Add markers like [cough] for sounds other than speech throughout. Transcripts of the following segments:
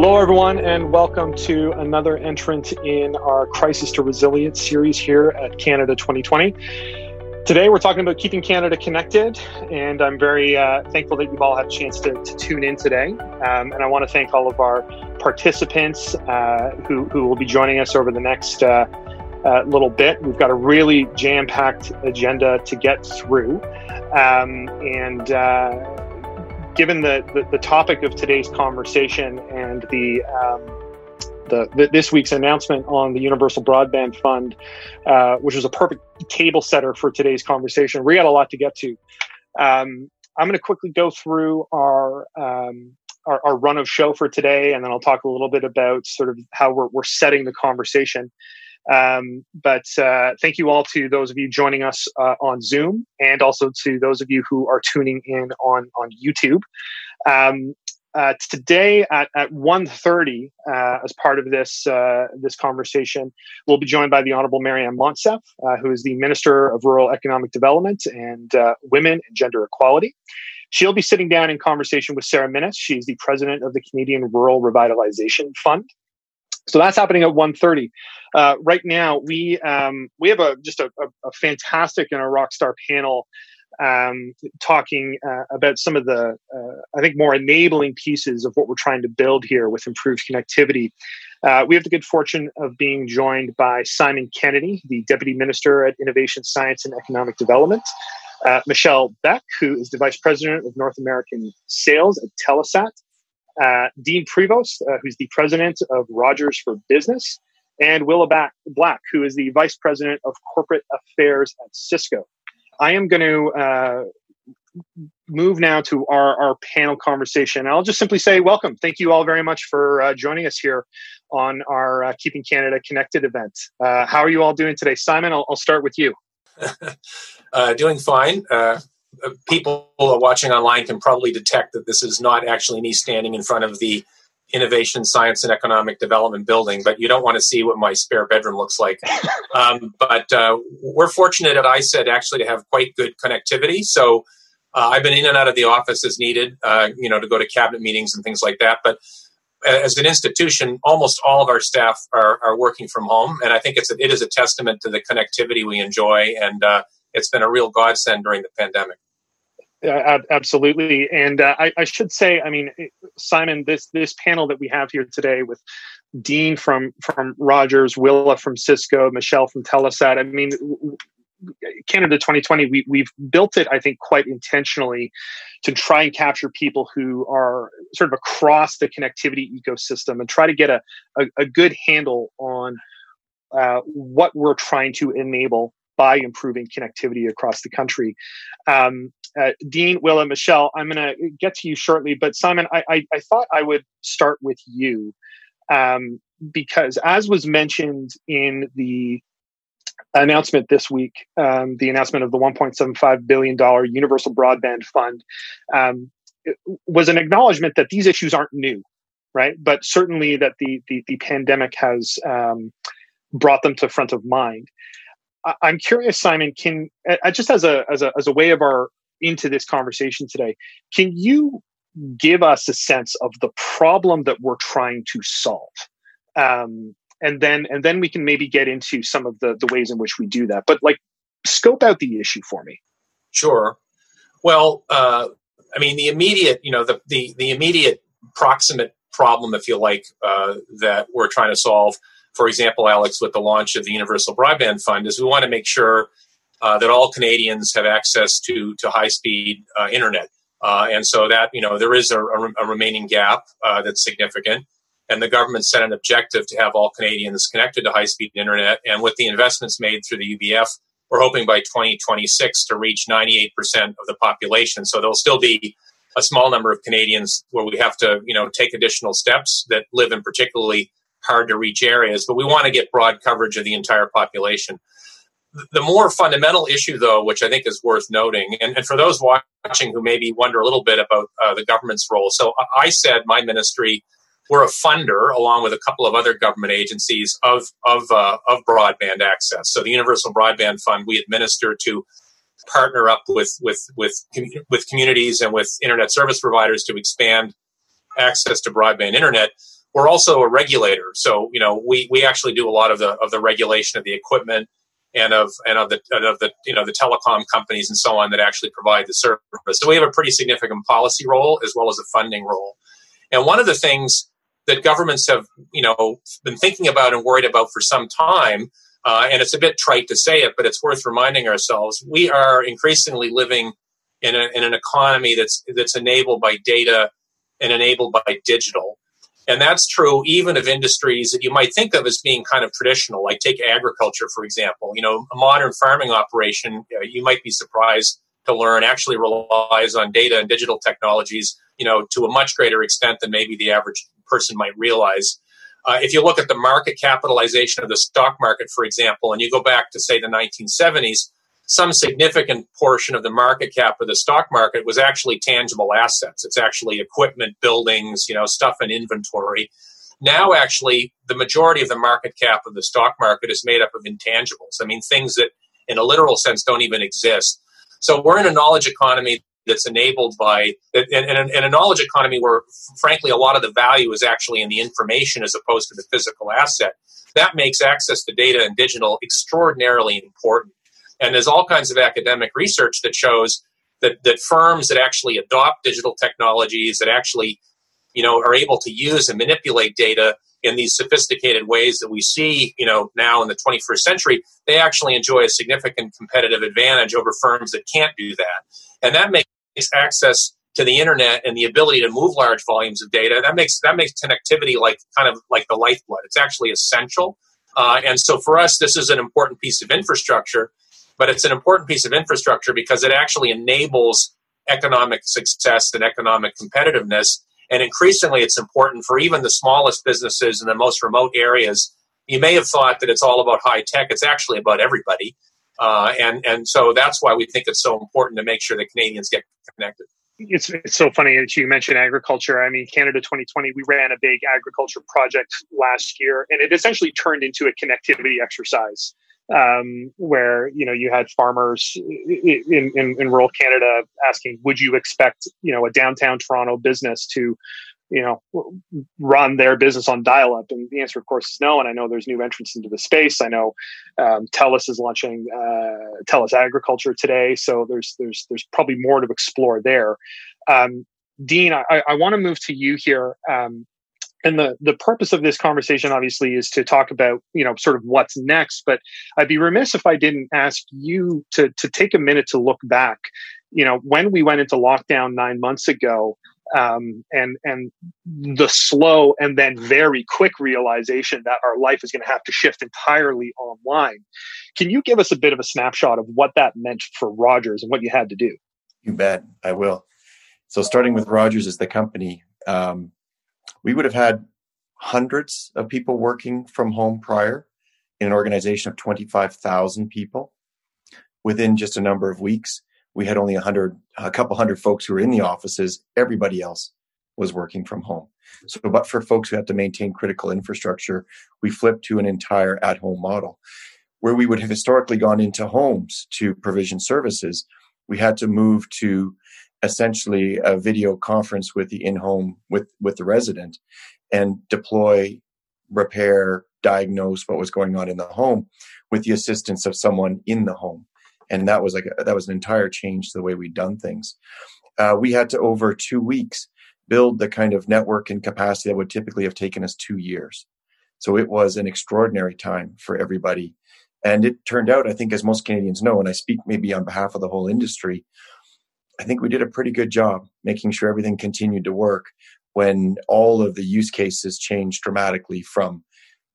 Hello, everyone, and welcome to another entrant in our Crisis to Resilience series here at Canada 2020. Today, we're talking about keeping Canada connected, and I'm very uh, thankful that you've all had a chance to, to tune in today. Um, and I want to thank all of our participants uh, who, who will be joining us over the next uh, uh little bit. We've got a really jam packed agenda to get through. Um, and uh, given the, the, the, topic of today's conversation and the, um, the, the, this week's announcement on the Universal Broadband Fund, uh, which was a perfect table setter for today's conversation, we got a lot to get to. Um, I'm going to quickly go through our, um, our, our run of show for today, and then I'll talk a little bit about sort of how we're, we're setting the conversation. Um, but uh, thank you all to those of you joining us uh, on Zoom, and also to those of you who are tuning in on on YouTube. Um, uh, today at, at 1.30, uh, as part of this uh, this conversation, we'll be joined by the Honorable Maryam Monsef, uh, who is the Minister of Rural Economic Development and Women and Gender Equality. She'll be sitting down in conversation with Sarah Minnes. She's the president of the Canadian Rural Revitalization Fund. So that's happening at 1.30. Uh, right now, we um, we have a just a, a, a, fantastic and a rock star panel um, talking uh, about some of the uh, I think more enabling pieces of what we're trying to build here with improved connectivity. Uh, we have the good fortune of being joined by Simon Kennedy, the Deputy Minister at Innovation, Science, and Economic Development. Uh, Michèle Beck, who is the Vice President of North American Sales at Telesat, uh, Dean Prevost, uh, who's the president of Rogers for Business, and Willa Black, who is the vice president of corporate affairs at Cisco. I am going to uh, move now to our, our panel conversation. I'll just simply say welcome. Thank you all very much for uh, joining us here on our uh, Keeping Canada Connected event. Uh, how are you all doing today? Simon, I'll, I'll start with you. [laughs] doing fine people are watching online can probably detect that this is not actually me standing in front of the innovation science and economic development building but you don't want to see what my spare bedroom looks like. [laughs] Um, but uh, we're fortunate at ISED actually to have quite good connectivity. So uh, i've been in and out of the office as needed uh, you know to go to cabinet meetings and things like that. But as an institution almost all of our staff are, are working from home. And i think it's a, it is a testament to the connectivity we enjoy and uh, it's been a real godsend during the pandemic absolutely, and uh, I, I, should say, I mean, Simon, this this panel that we have here today with Dean from from Rogers, Willa from Cisco, Michèle from Telesat. I mean, Canada 2020, we, we've built it, I think, quite intentionally to try and capture people who are sort of across the connectivity ecosystem and try to get a, a, a good handle on uh, what we're trying to enable by improving connectivity across the country. Um, uh, Dean, Willa, Michèle, I'm going to get to you shortly, but Simon, I, I, I, thought I would start with you um, because, as was mentioned in the announcement this week, um, the announcement of the $1.75 billion Universal Broadband Fund um, was an acknowledgement that these issues aren't new, right? But certainly that the, the, the pandemic has um, brought them to front of mind. I'm curious, Simon. Can uh, just as a as a as a way of our into this conversation today, can you give us a sense of the problem that we're trying to solve? Um, and then and then we can maybe get into some of the the ways in which we do that. But like, scope out the issue for me. Sure. Well, uh, I mean, the immediate, you know, the the the immediate proximate problem, if you like, uh, that we're trying to solve for example, Alex, with the launch of the Universal Broadband Fund, is we want to make sure uh, that all Canadians have access to to high speed uh, internet, uh, and so that you know there is a, a remaining gap uh, that's significant. And the government set an objective to have all Canadians connected to high speed internet. And with the investments made through the UBF, we're hoping by 2026 to reach 98% of the population. So there'll still be a small number of Canadians where we have to, you know, take additional steps that live in particularly hard to reach areas, but we want to get broad coverage of the entire population. The more fundamental issue, though, which I think is worth noting, and, and for those watching who maybe wonder a little bit about uh, the government's role, so I said my ministry, we're a funder along with a couple of other government agencies of of uh, of broadband access. So the Universal Broadband Fund we administer to partner up with with with with communities and with internet service providers to expand access to broadband internet we're also a regulator. So you know we we actually do a lot of the of the regulation of the equipment and of and of the and of the you know the telecom companies and so on that actually provide the service. So we have a pretty significant policy role as well as a funding role. And one of the things that governments have you know been thinking about and worried about for some time, uh, and it's a bit trite to say it, but it's worth reminding ourselves: we are increasingly living in, a, in an economy that's that's enabled by data and enabled by digital. And that's true even of industries that you might think of as being kind of traditional, like take agriculture, for example. You know, a modern farming operation, uh, you might be surprised to learn, actually relies on data and digital technologies, you know, to a much greater extent than maybe the average person might realize. Uh, if you look at the market capitalization of the stock market, for example, and you go back to, say, the 1970s, some significant portion of the market cap of the stock market was actually tangible assets. It's actually equipment, buildings, you know, stuff in inventory. Now, actually, the majority of the market cap of the stock market is made up of intangibles. I mean, things that, in a literal sense, don't even exist. So we're in a knowledge economy that's enabled by, and, and, and a knowledge economy where, frankly, a lot of the value is actually in the information as opposed to the physical asset. That makes access to data and digital extraordinarily important. And there's all kinds of academic research that shows that, that firms that actually adopt digital technologies, that actually you know, are able to use and manipulate data in these sophisticated ways that we see, you know, now in the 21st century, they actually enjoy a significant competitive advantage over firms that can't do that. And that makes access to the internet and the ability to move large volumes of data that makes that makes connectivity like kind of like the lifeblood. It's actually essential. Uh, and so for us, this is an important piece of infrastructure but it's an important piece of infrastructure because it actually enables economic success and economic competitiveness. And increasingly, it's important for even the smallest businesses in the most remote areas. You may have thought that it's all about high tech. It's actually about everybody. Uh, and, and so that's why we think it's so important to make sure that Canadians get connected. It's, it's so funny that you mentioned agriculture. I mean, Canada 2020, we ran a big agriculture project last year, and it essentially turned into a connectivity exercise um, where you know you had farmers in, in, in rural Canada asking, "Would you expect you know a downtown Toronto business to you know run their business on dial-up?" And the answer, of course, is no. And I know there's new entrants into the space. I know um, TELUS is launching uh, TELUS Agriculture today, so there's there's there's probably more to explore there. Um, Dean, I, I want to move to you here. Um, and the the purpose of this conversation obviously is to talk about you know sort of what's next but i'd be remiss if i didn't ask you to to take a minute to look back. You know when we went into lockdown nine months ago um, and and the slow and then very quick realization that our life is going to have to shift entirely online can you give us a bit of a snapshot of what that meant for rogers and what you had to do? You bet i will. So starting with rogers as the company um, we would have had hundreds of people working from home prior in an organization of 25,000 people. Within just a number of weeks, we had only a hundred, a couple hundred folks who were in the offices. Everybody else was working from home. So, but for folks who had to maintain critical infrastructure, we flipped to an entire at home model. Where we would have historically gone into homes to provision services, we had to move to essentially a video conference with the in-home with with the resident and deploy repair diagnose what was going on in the home with the assistance of someone in the home. And that was like a, that was an entire change to the way we'd done things. Uh, we had to over two weeks build the kind of network and capacity that would typically have taken us two years. So it was an extraordinary time for everybody. And it turned out i think as most canadians know and i speak maybe on behalf of the whole industry I think we did a pretty good job making sure everything continued to work when all of the use cases changed dramatically from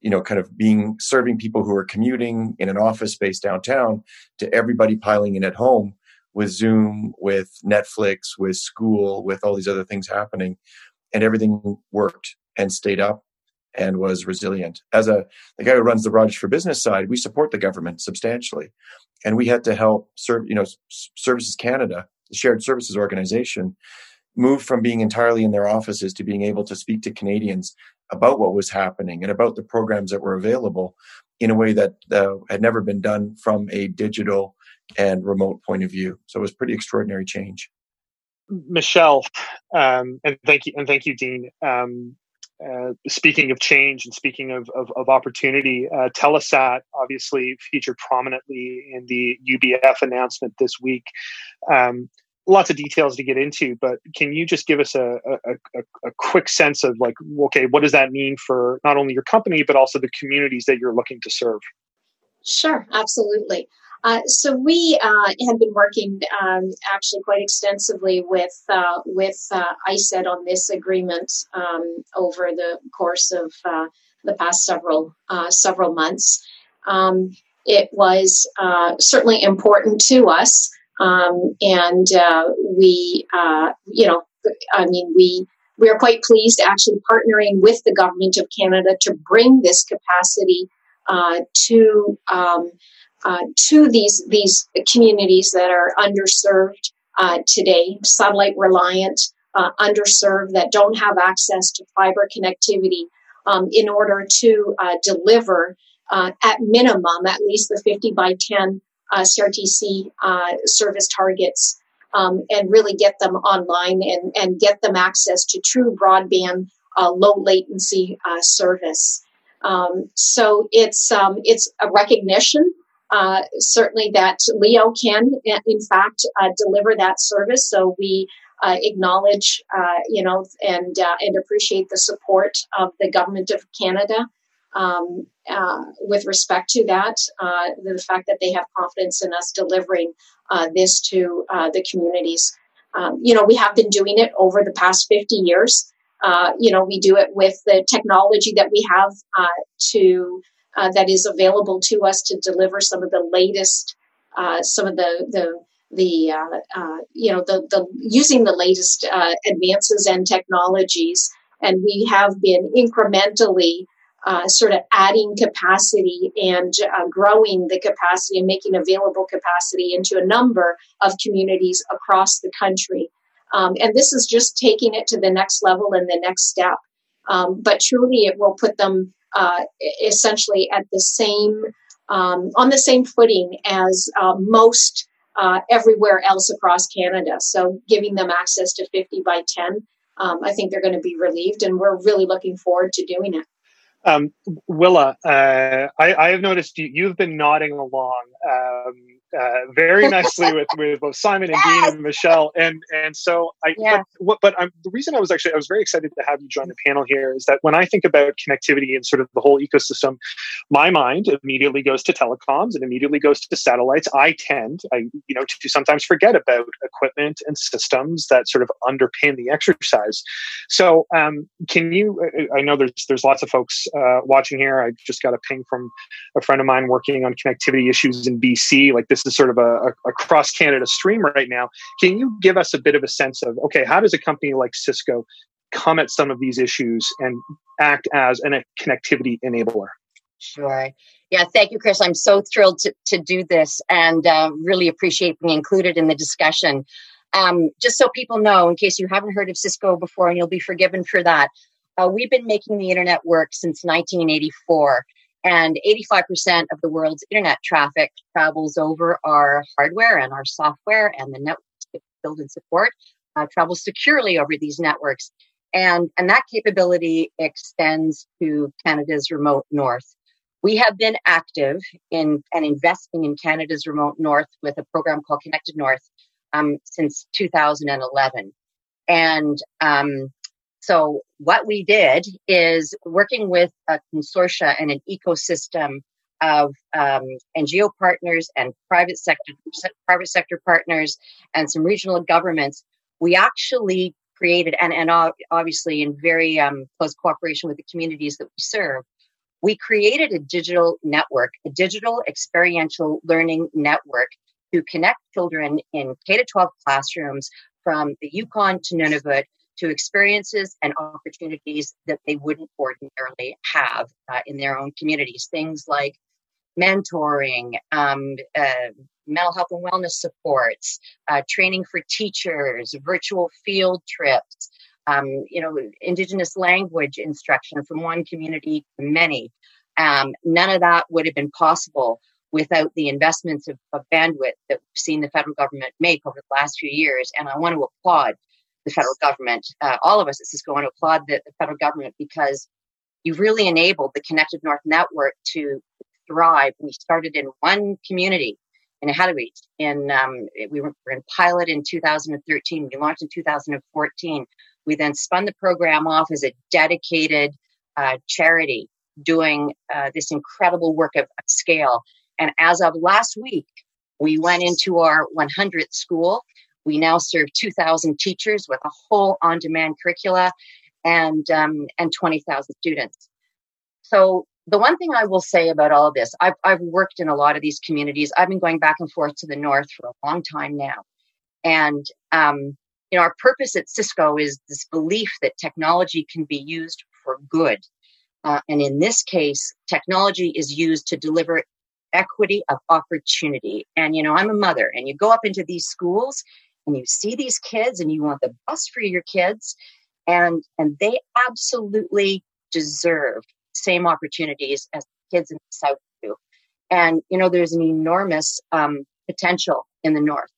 you know kind of being serving people who are commuting in an office space downtown to everybody piling in at home with zoom with netflix with school with all these other things happening. And everything worked and stayed up and was resilient. As a the guy who runs the rogers for business side we support the government substantially. And we had to help serve you know services canada shared services organization, moved from being entirely in their offices to being able to speak to Canadians about what was happening and about the programs that were available in a way that uh, had never been done from a digital and remote point of view. So it was pretty extraordinary change. Michèle, um, and thank you, and thank you, Dean. Um, uh, speaking of change and speaking of, of, of opportunity, uh, Telesat obviously featured prominently in the UBF announcement this week. Um, lots of details to get into, but can you just give us a, a, a, a, quick sense of like, okay, what does that mean for not only your company, but also the communities that you're looking to serve? Sure, absolutely. Uh, so we uh, have been working um, actually quite extensively with uh, with uh, ISED on this agreement um, over the course of uh, the past several uh, several months. Um, it was certainly important to us, um, and we, you know, I mean, we we are quite pleased actually partnering with the government of Canada to bring this capacity to. Um, uh, to these these communities that are underserved uh, today, satellite reliant, uh, underserved that don't have access to fiber connectivity, um, in order to uh, deliver uh, at minimum at least the 50 by 10 CRTC service targets. Um, and really get them online and, and get them access to true broadband, low latency service. Um, so it's um, it's a recognition uh, certainly that LEO can, in fact, uh, deliver that service. So we uh, acknowledge, uh, you know, and uh, and appreciate the support of the government of Canada um, with respect to that. the fact that they have confidence in us delivering this to the communities. Um, you know, we have been doing it over the past 50 years. you know, we do it with the technology that we have to uh, that is available to us to deliver some of the latest, uh, some of the the the uh, uh you know the the using the latest uh, advances and technologies, and we have been incrementally. Uh, sort of adding capacity and growing the capacity and making available capacity into a number of communities across the country. Um, and this is just taking it to the next level and the next step. Um, but truly, it will put them uh, essentially at the same um, on the same footing as uh, most uh, everywhere else across Canada. So giving them access to 50 by 10, um, I think they're going to be relieved, and we're really looking forward to doing it. Um, Willa, uh, I, I, have noticed you, have been nodding along. Um, uh, very nicely with, with both Simon and yes! Dean and [laughs] Michelle. And and so I yeah. but, but I'm, the reason I was actually I was very excited to have you join the panel here is that when I think about connectivity and sort of the whole ecosystem, my mind immediately goes to telecoms and immediately goes to satellites. I tend I you know to sometimes forget about equipment and systems that sort of underpin the exercise. So um, can you? I know there's there's lots of folks uh, watching here. I just got a ping from a friend of mine working on connectivity issues in BC. Like this is sort of a, a cross Canada stream right now. Can you give us a bit of a sense of okay, how does a company like Cisco come at some of these issues and act as a connectivity enabler? Sure. Yeah, thank you, Chris. I'm so thrilled to, to do this and uh, really appreciate being included in the discussion. Um, just so people know, in case you haven't heard of Cisco before, and you'll be forgiven for that, uh, we've been making the internet work since 1984. And 85% of the world's internet traffic travels over our hardware and our software, and the networks that build and support uh, travels securely over these networks. And, and that capability extends to Canada's remote north. We have been active in and investing in Canada's remote north with a program called Connected North um, since 2011. And um, so what we did is working with a consortia and an ecosystem of um, NGO partners and private sector private sector partners and some regional governments. We actually created and, and obviously in very um, close cooperation with the communities that we serve. We created a digital network, a digital experiential learning network to connect children in K to 12 classrooms from the Yukon to Nunavut to experiences and opportunities that they wouldn't ordinarily have uh, in their own communities. Things like mentoring, um, uh, mental health and wellness supports, uh, training for teachers, virtual field trips, um, you know, indigenous language instruction from one community to many. Um, none of that would have been possible without the investments of, of bandwidth that we've seen the federal government make over the last few years. And I want to applaud the federal government, uh, all of us at Cisco want to applaud the, the federal government because you've really enabled the Connected North network to thrive. We started in one community in Iqaluit. In um, we were in pilot in 2013. We launched in 2014. We then spun the program off as a dedicated uh, charity doing uh, this incredible work of scale. And as of last week, we went into our 100th school. We now serve 2,000 teachers with a whole on-demand curricula and um, and 20,000 students. So the one thing I will say about all of this, I've, I've worked in a lot of these communities. I've been going back and forth to the north for a long time now. And, um, you know, our purpose at Cisco is this belief that technology can be used for good. Uh, and in this case, technology is used to deliver equity of opportunity. And, you know, I'm a mother and you go up into these schools and you see these kids and you want the best for your kids and, and they absolutely deserve same opportunities as kids in the South do. And, you know, there's an enormous um, potential in the North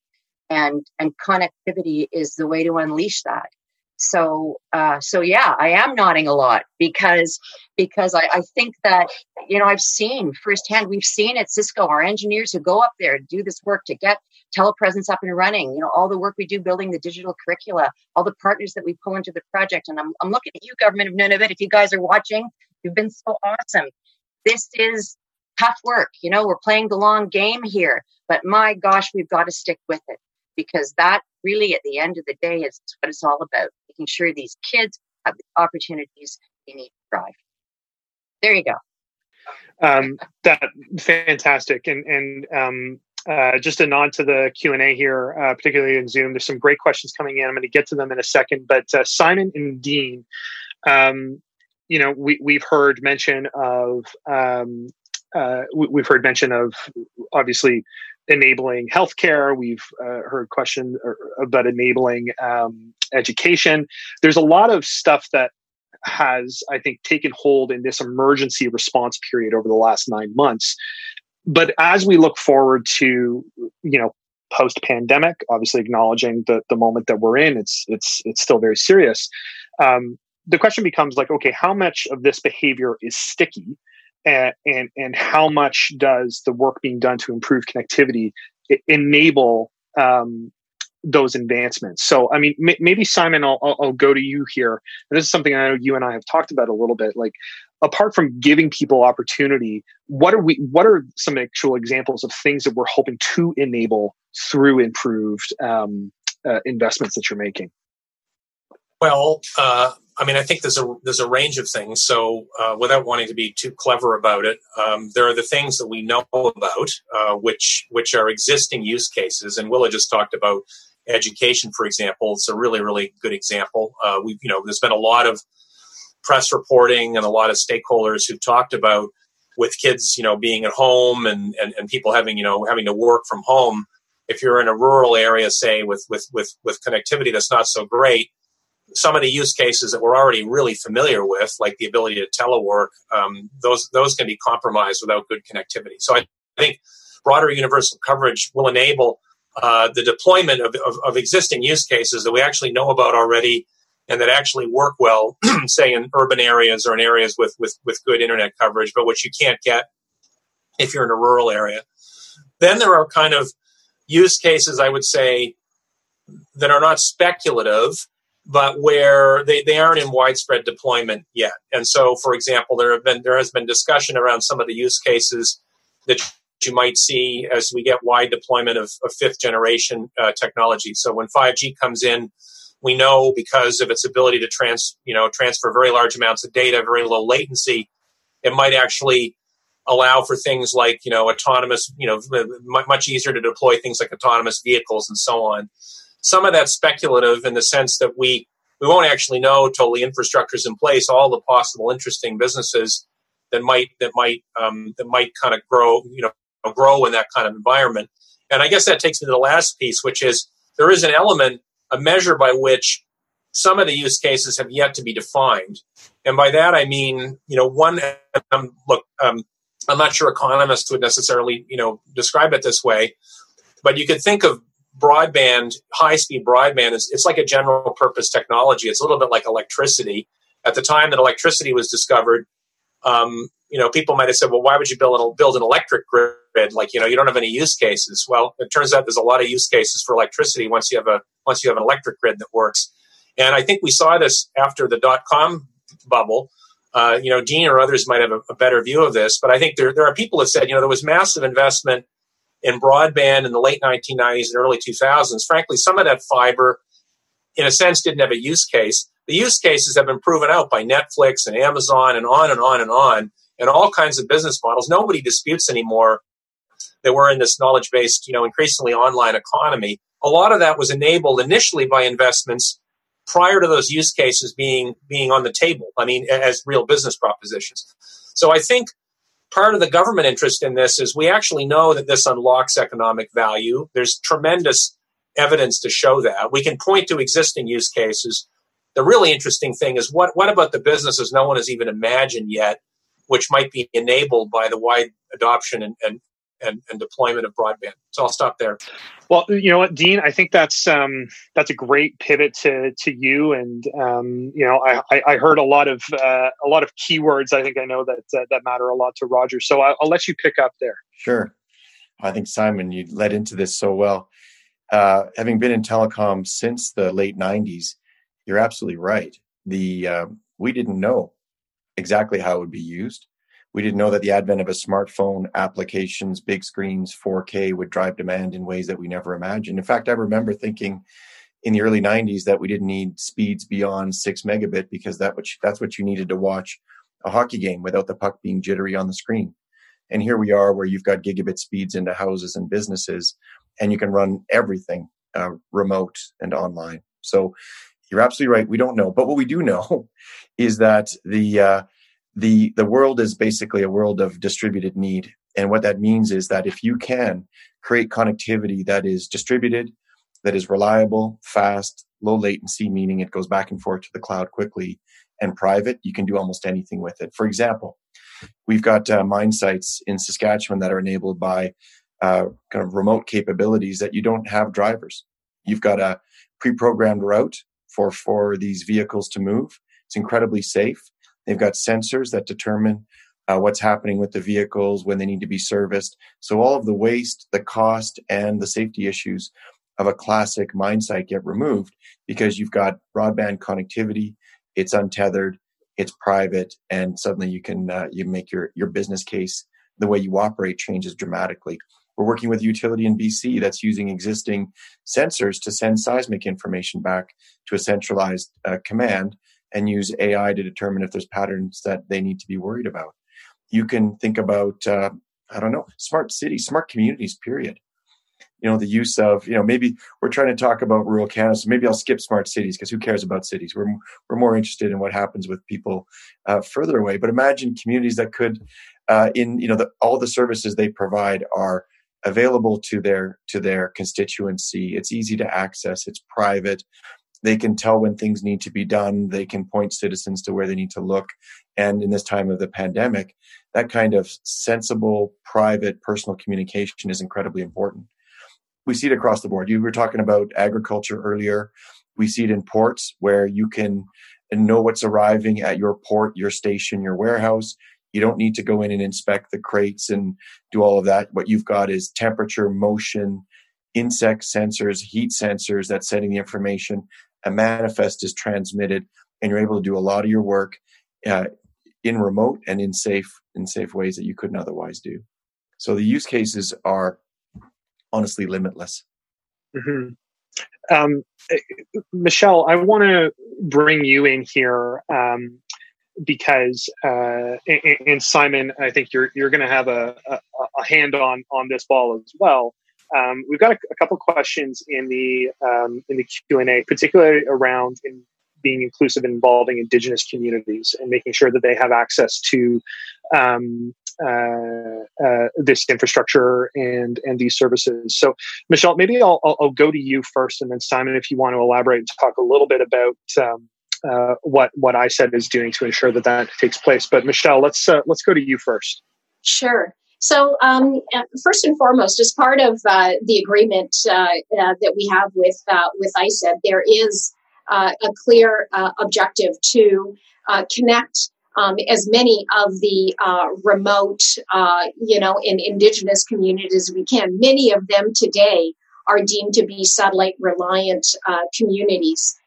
and, and connectivity is the way to unleash that. So, uh, so yeah, I am nodding a lot because, because I, I think that, you know, I've seen firsthand, we've seen at Cisco, our engineers who go up there do this work to get telepresence up and running, you know, all the work we do building the digital curricula, all the partners that we pull into the project. And I'm, I'm looking at you, government of Nunavut, if you guys are watching, You've been so awesome. This is tough work. You know, we're playing the long game here, but my gosh, we've got to stick with it because that really, at the end of the day, is what it's all about making sure these kids have the opportunities they need to thrive. There you go. Um, that fantastic, and and um, uh, just a nod to the Q and A here, uh, particularly in Zoom. There's some great questions coming in. I'm going to get to them in a second. But uh, Simon and Dean, um, you know, we, we've heard mention of, um, uh, we, have heard mention of obviously enabling healthcare. We've uh, heard question about enabling um, education. There's a lot of stuff that has, I think, taken hold in this emergency response period over the last nine months. But as we look forward to, you know, post pandemic, obviously acknowledging the, the moment that we're in, it's it's it's still very serious. Um, the question becomes like, okay, how much of this behavior is sticky, and and, and how much does the work being done to improve connectivity enable um, those advancements? So, I mean, m- maybe Simon, I'll, I'll, I'll go to you here. And this is something I know you and I have talked about a little bit. Like, apart from giving people opportunity, what are we? What are some actual examples of things that we're hoping to enable through improved um, uh, investments that you're making? Well, uh, I mean, I think there's a there's a range of things. So, uh, without wanting to be too clever about it, um, there are the things that we know about, uh, which which are existing use cases. And Willa just talked about education, for example. It's a really really good example. Uh, we you know there's been a lot of press reporting and a lot of stakeholders who've talked about with kids you know being at home and, and and people having you know having to work from home. If you're in a rural area, say with with with with connectivity that's not so great some of the use cases that we're already really familiar with, like the ability to telework, um, those those can be compromised without good connectivity. So I think broader universal coverage will enable uh, the deployment of, of, of, existing use cases that we actually know about already and that actually work well, [clears throat] say in urban areas or in areas with, with, with good internet coverage, but which you can't get if you're in a rural area. Then there are kind of use cases, I would say, that are not speculative, but where they, they aren't in widespread deployment yet. And so, for example, there have been there has been discussion around some of the use cases that you might see as we get wide deployment of, of fifth generation uh, technology. So when 5G comes in, we know because of its ability to trans you know transfer very large amounts of data, very low latency, it might actually allow for things like you know autonomous you know much easier to deploy things like autonomous vehicles and so on some of that's speculative in the sense that we we won't actually know until the infrastructure is in place all the possible interesting businesses that might that might um, that might kind of grow you know grow in that kind of environment. And I guess that takes me to the last piece, which is there is an element, a measure by which some of the use cases have yet to be defined. And by that I mean, you know, one um, look, um, I'm not sure economists would necessarily, you know, describe it this way, but you could think of broadband, high speed broadband, is it's like a general purpose technology. It's a little bit like electricity. At the time that electricity was discovered, um, you know, people might have said, well, why would you build an, build an electric grid? Like, you know, you don't have any use cases. Well, it turns out there's a lot of use cases for electricity once you have a once you have an electric grid that works. And I think we saw this after the dot com bubble. Uh, you know, Dean or others might have a, a, better view of this, but I think there, there are people that said, you know, there was massive investment in broadband in the late 1990s and early 2000s. Frankly, some of that fiber, in a sense, didn't have a use case. The use cases have been proven out by Netflix and Amazon and on and on and on, and all kinds of business models. Nobody disputes anymore that we're in this knowledge based, you know, increasingly online economy. A lot of that was enabled initially by investments prior to those use cases being being on the table. I mean, as real business propositions. So I think part of the government interest in this is we actually know that this unlocks economic value. There's tremendous evidence to show that. We can point to existing use cases. The really interesting thing is what what about the businesses no one has even imagined yet, which might be enabled by the wide adoption and, and and, and deployment of broadband. So I'll stop there. Well, you know what, Dean, I think that's um, that's a great pivot to to you. And um, you know, I, I heard a lot of uh, a lot of keywords. I think I know that uh, that matter a lot to Roger. So I'll, I'll, let you pick up there. Sure. I think Simon, you led into this so well. Uh, having been in telecom since the late '90s, you're absolutely right. The uh, we didn't know exactly how it would be used we didn't know that the advent of a smartphone, applications, big screens, 4K would drive demand in ways that we never imagined. In fact, I remember thinking in the early 90s that we didn't need speeds beyond six megabit because that which, that's what you needed to watch a hockey game without the puck being jittery on the screen. And here we are where you've got gigabit speeds into houses and businesses and you can run everything uh, remote and online. So you're absolutely right. We don't know. But what we do know [laughs] is that the, uh, the the world is basically a world of distributed need. And what that means is that if you can create connectivity that is distributed that is reliable fast low latency meaning it goes back and forth to the cloud quickly and private you can do almost anything with it. For example we've got uh, mine sites in saskatchewan that are enabled by uh, kind of remote capabilities that you don't have drivers. You've got a pre-programmed route for for these vehicles to move. It's incredibly safe They've got sensors that determine uh, what's happening with the vehicles when they need to be serviced. So all of the waste, the cost, and the safety issues of a classic mine site get removed because you've got broadband connectivity. It's untethered, it's private, and suddenly you can uh, you make your your business case. The way you operate changes dramatically. We're working with a utility in BC that's using existing sensors to send seismic information back to a centralized uh, command and use AI to determine if there's patterns that they need to be worried about. You can think about, uh, I don't know, smart cities, smart communities, period. You know, the use of, you know, maybe we're trying to talk about rural Canada, so maybe I'll skip smart cities because who cares about cities? We're, we're more interested in what happens with people uh, further away. But imagine communities that could, uh, in, you know, the, all the services they provide are available to their to their constituency it's easy to access it's private they can tell when things need to be done. They can point citizens to where they need to look. And in this time of the pandemic, that kind of sensible, private, personal communication is incredibly important. We see it across the board. You were talking about agriculture earlier. We see it in ports where you can know what's arriving at your port, your station, your warehouse. You don't need to go in and inspect the crates and do all of that. What you've got is temperature, motion, insect sensors, heat sensors that's sending the information a manifest is transmitted and you're able to do a lot of your work uh, in remote and in safe in safe ways that you couldn't otherwise do. So the use cases are honestly limitless. Mm-hmm. um, michèle i want to bring you in here um, because uh, and, and, simon i think you're you're going to have a, a, a hand on on this ball as well um, we've got a, a couple questions in the um, in the Q and A, particularly around in being inclusive and involving Indigenous communities and making sure that they have access to um, uh, uh, this infrastructure and and these services. So, Michèle, maybe I'll, I'll, I'll, go to you first, and then Simon, if you want to elaborate and talk a little bit about um, uh, what what ISED is doing to ensure that that takes place. But Michèle, let's uh, let's go to you first. Sure. So, um, first and foremost, as part of uh, the agreement uh, uh, that we have with uh, with ISED, there is uh, a clear uh, objective to connect um, as many of the remote, you know, in indigenous communities as we can. Many of them today are deemed to be satellite reliant communities.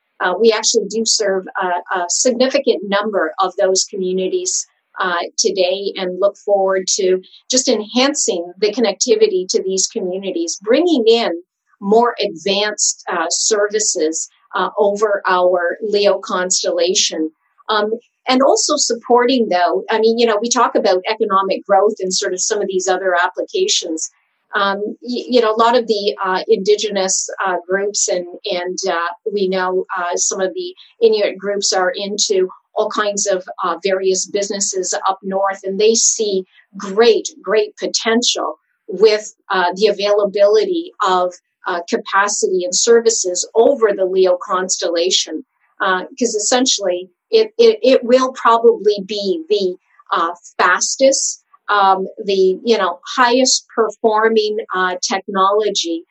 we actually do serve a, a significant number of those communities uh, today and look forward to just enhancing the connectivity to these communities, bringing in more advanced uh, services uh, over our LEO constellation. Um, and also supporting, though, I mean, you know, we talk about economic growth and sort of some of these other applications. Um, you, you, know, a lot of the uh, indigenous uh, groups, and and uh, we know uh, some of the Inuit groups are into all kinds of uh, various businesses up north, and they see great, great potential with uh, the availability of uh, capacity and services over the LEO constellation. Because uh, essentially, it, it, it, will probably be the uh, fastest, um, the you know highest performing uh, technology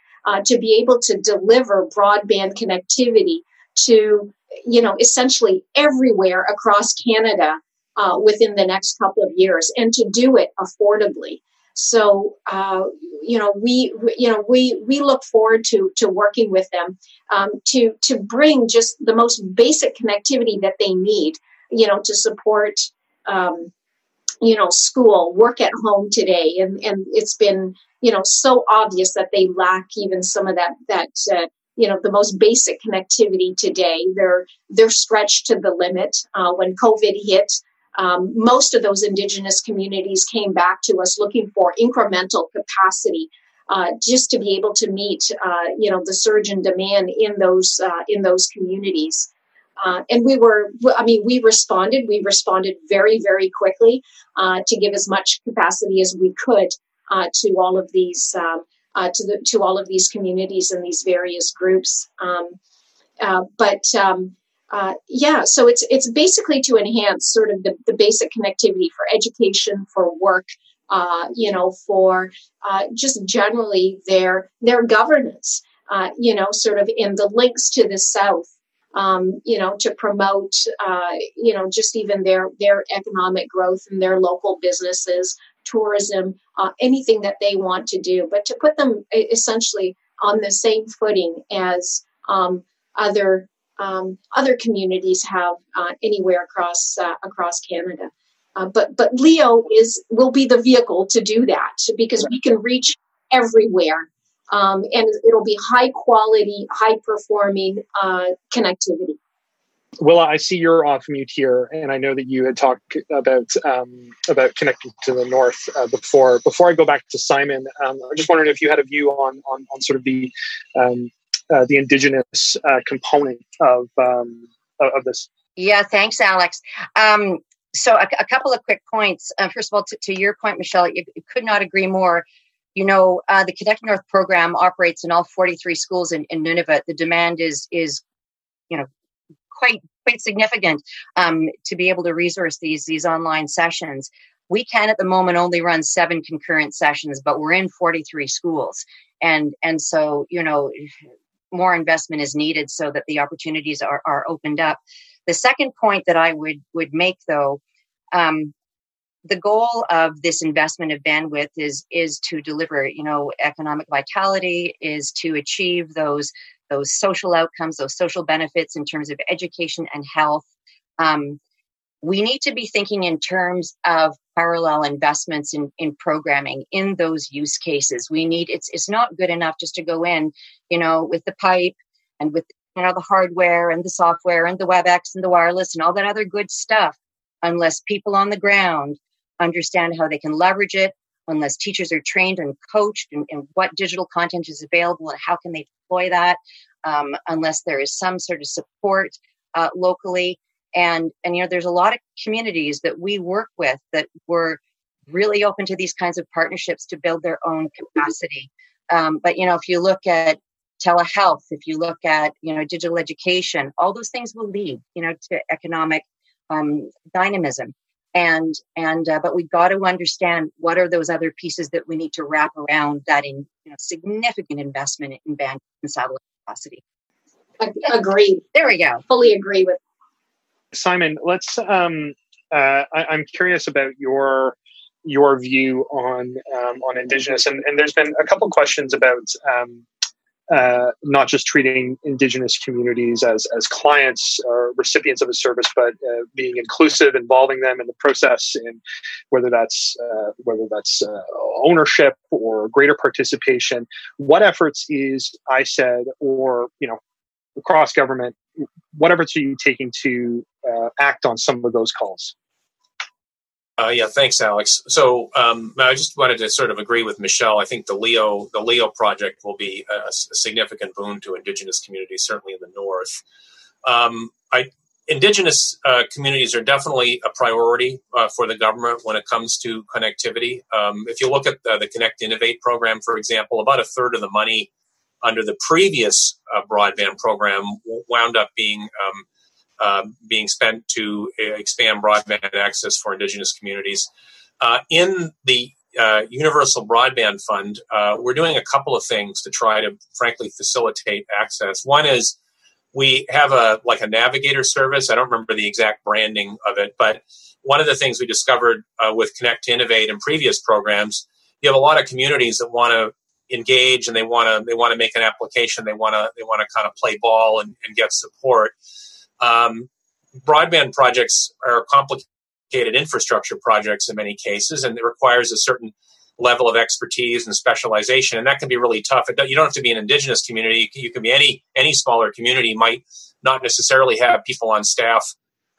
to be able to deliver broadband connectivity to you know, essentially everywhere across Canada uh, within the next couple of years, and to do it affordably. So, uh, you know, we, you know, we we look forward to to working with them um, to to bring just the most basic connectivity that they need, you know, to support. Um, you know, school, work at home today, and and it's been you know so obvious that they lack even some of that that uh, you know the most basic connectivity today. They're they're stretched to the limit. Uh, when COVID hit, um, most of those indigenous communities came back to us looking for incremental capacity. Uh, just to be able to meet, uh, you know, the surge in demand in those uh, in those communities, uh, and we were, I mean, we responded. We responded very, very quickly uh, to give as much capacity as we could to all of these um, uh, to the to all of these communities and these various groups. Um, uh, but um, uh, yeah, so it's it's basically to enhance sort of the, the basic connectivity for education, for work, uh, you know, for uh, just generally their their governance, uh, you know, sort of in the links to the south. Um, you know, to promote, you know, just even their their economic growth and their local businesses, tourism, uh, anything that they want to do, but to put them essentially on the same footing as um, other um, other communities have uh, anywhere across uh, across Canada. Uh, but but LEO is will be the vehicle to do that because we can reach everywhere, um, and it'll be high quality, high performing uh, connectivity. Willa, I see you're off mute here, and I know that you had talked about um, about connecting to the north uh, before. Before I go back to Simon, um, I'm just wondering if you had a view on on, on sort of the um, uh, the indigenous uh, component of um, of this. Yeah, thanks, Alex. Um, so, a, a, couple of quick points. Uh, first of all, to, to, your point, Michèle, you, you, could not agree more. You know, uh, the Connected North program operates in all 43 schools in, in Nunavut. The demand is is you know quite quite significant um, to be able to resource these these online sessions. We can at the moment only run seven concurrent sessions, but we're in 43 schools, and and so you know more investment is needed so that the opportunities are, are opened up. The second point that I would would make though. Um, the goal of this investment of bandwidth is is to deliver you know economic vitality is to achieve those those social outcomes, those social benefits in terms of education and health. Um, we need to be thinking in terms of parallel investments in, in programming in those use cases. We need it's it's not good enough just to go in, you know, with the pipe and with you know the hardware and the software and the WebEx and the wireless and all that other good stuff, unless people on the ground understand how they can leverage it, unless teachers are trained and coached in what digital content is available and how can they deploy that, um, unless there is some sort of support uh, locally. And, and, you know, there's a lot of communities that we work with that were really open to these kinds of partnerships to build their own capacity. Um, but, you know, if you look at telehealth, if you look at, you know, digital education, all those things will lead, you know, to economic um, dynamism. And and uh, but we've got to understand what are those other pieces that we need to wrap around that in you know, significant investment in band and satellite capacity. Agreed. There we go. Fully agree with. Simon, let's. Um, uh, I, am curious about your your view on um, on Indigenous, and, and there's been a couple questions about um, uh, not just treating indigenous communities as as clients or recipients of a service, but uh, being inclusive, involving them in the process, and whether that's uh, whether that's uh, ownership or greater participation. What efforts is ISED or you know across government? What efforts are you taking to uh, act on some of those calls? Uh, yeah, thanks, Alex. So um, I just wanted to sort of agree with Michèle. I think the LEO the LEO project will be a, a significant boon to Indigenous communities, certainly in the north. Um, I, Indigenous uh, communities are definitely a priority uh, for the government when it comes to connectivity. Um, if you look at the, the, Connect Innovate program, for example, about a third of the money under the previous uh, broadband program wound up being um, uh, being spent to expand broadband access for Indigenous communities. Uh, in the uh, Universal Broadband Fund, uh, we're doing a couple of things to try to, frankly, facilitate access. One is we have a like a navigator service. I don't remember the exact branding of it, but one of the things we discovered uh, with Connect to Innovate and previous programs, you have a lot of communities that want to engage and they want to they want to make an application. They want to they want to kind of play ball and, and get support. Um, broadband projects are complicated infrastructure projects in many cases, and it requires a certain level of expertise and specialization, and that can be really tough. You don't have to be an indigenous community; you can be any any smaller community. Might not necessarily have people on staff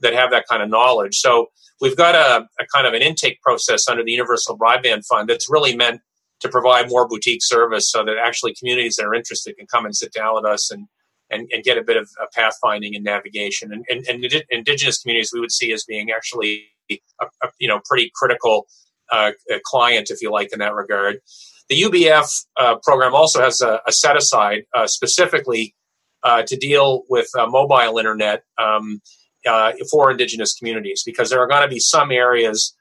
that have that kind of knowledge. So we've got a, a kind of an intake process under the Universal Broadband Fund that's really meant to provide more boutique service, so that actually communities that are interested can come and sit down with us and and, and get a bit of pathfinding and navigation. And, and, and, indigenous communities we would see as being actually a, a you know pretty critical uh, client, if you like, in that regard. The UBF uh, program also has a, a set aside uh, specifically uh, to deal with uh, mobile internet um, uh, for indigenous communities because there are going to be some areas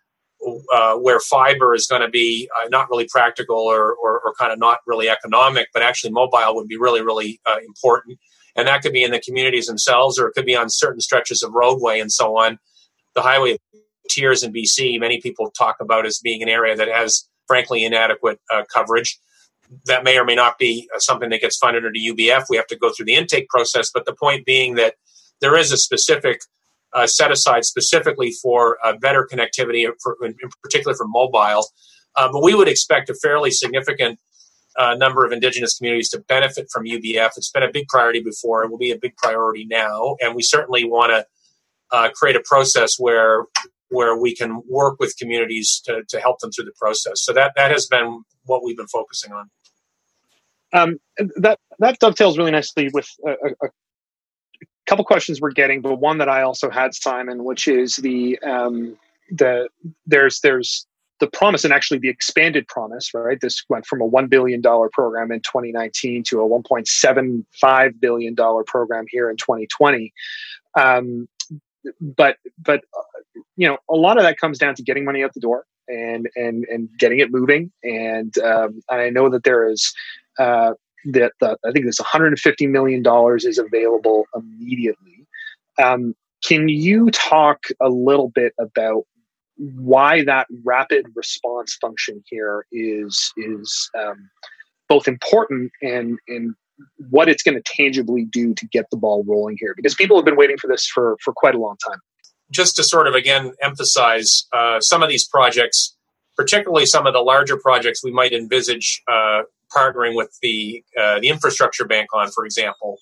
uh, where fiber is going to be uh, not really practical or, or, or, kind of not really economic, but actually mobile would be really, really uh, important and that could be in the communities themselves or it could be on certain stretches of roadway and so on. The highway of Tears in BC, many people talk about as being an area that has, frankly, inadequate uh, coverage. That may or may not be uh, something that gets funded under UBF. We have to go through the intake process, but the point being that there is a specific uh, set aside specifically for uh, better connectivity, for, in particular for mobile. Uh, but we would expect a fairly significant uh, number of indigenous communities to benefit from UBF. It's been a big priority before. It will be a big priority now, and we certainly want to uh, create a process where where we can work with communities to, to help them through the process. So that that has been what we've been focusing on. Um, that that dovetails really nicely with a, a, couple questions we're getting, but one that I also had, Simon, which is the um, the there's there's the promise and actually the expanded promise, right? This went from a $1 billion program in 2019 to a $1.75 billion program here in 2020. Um, but, but, uh, you know, a lot of that comes down to getting money out the door and, and, and getting it moving. And, um, I know that there is, uh, that the, I think this 150 million dollars is available immediately. Um, can you talk a little bit about why that rapid response function here is is um, both important and and what it's going to tangibly do to get the ball rolling here because people have been waiting for this for for quite a long time. Just to sort of again emphasize uh, some of these projects particularly some of the larger projects we might envisage uh, partnering with the uh, the infrastructure bank on for example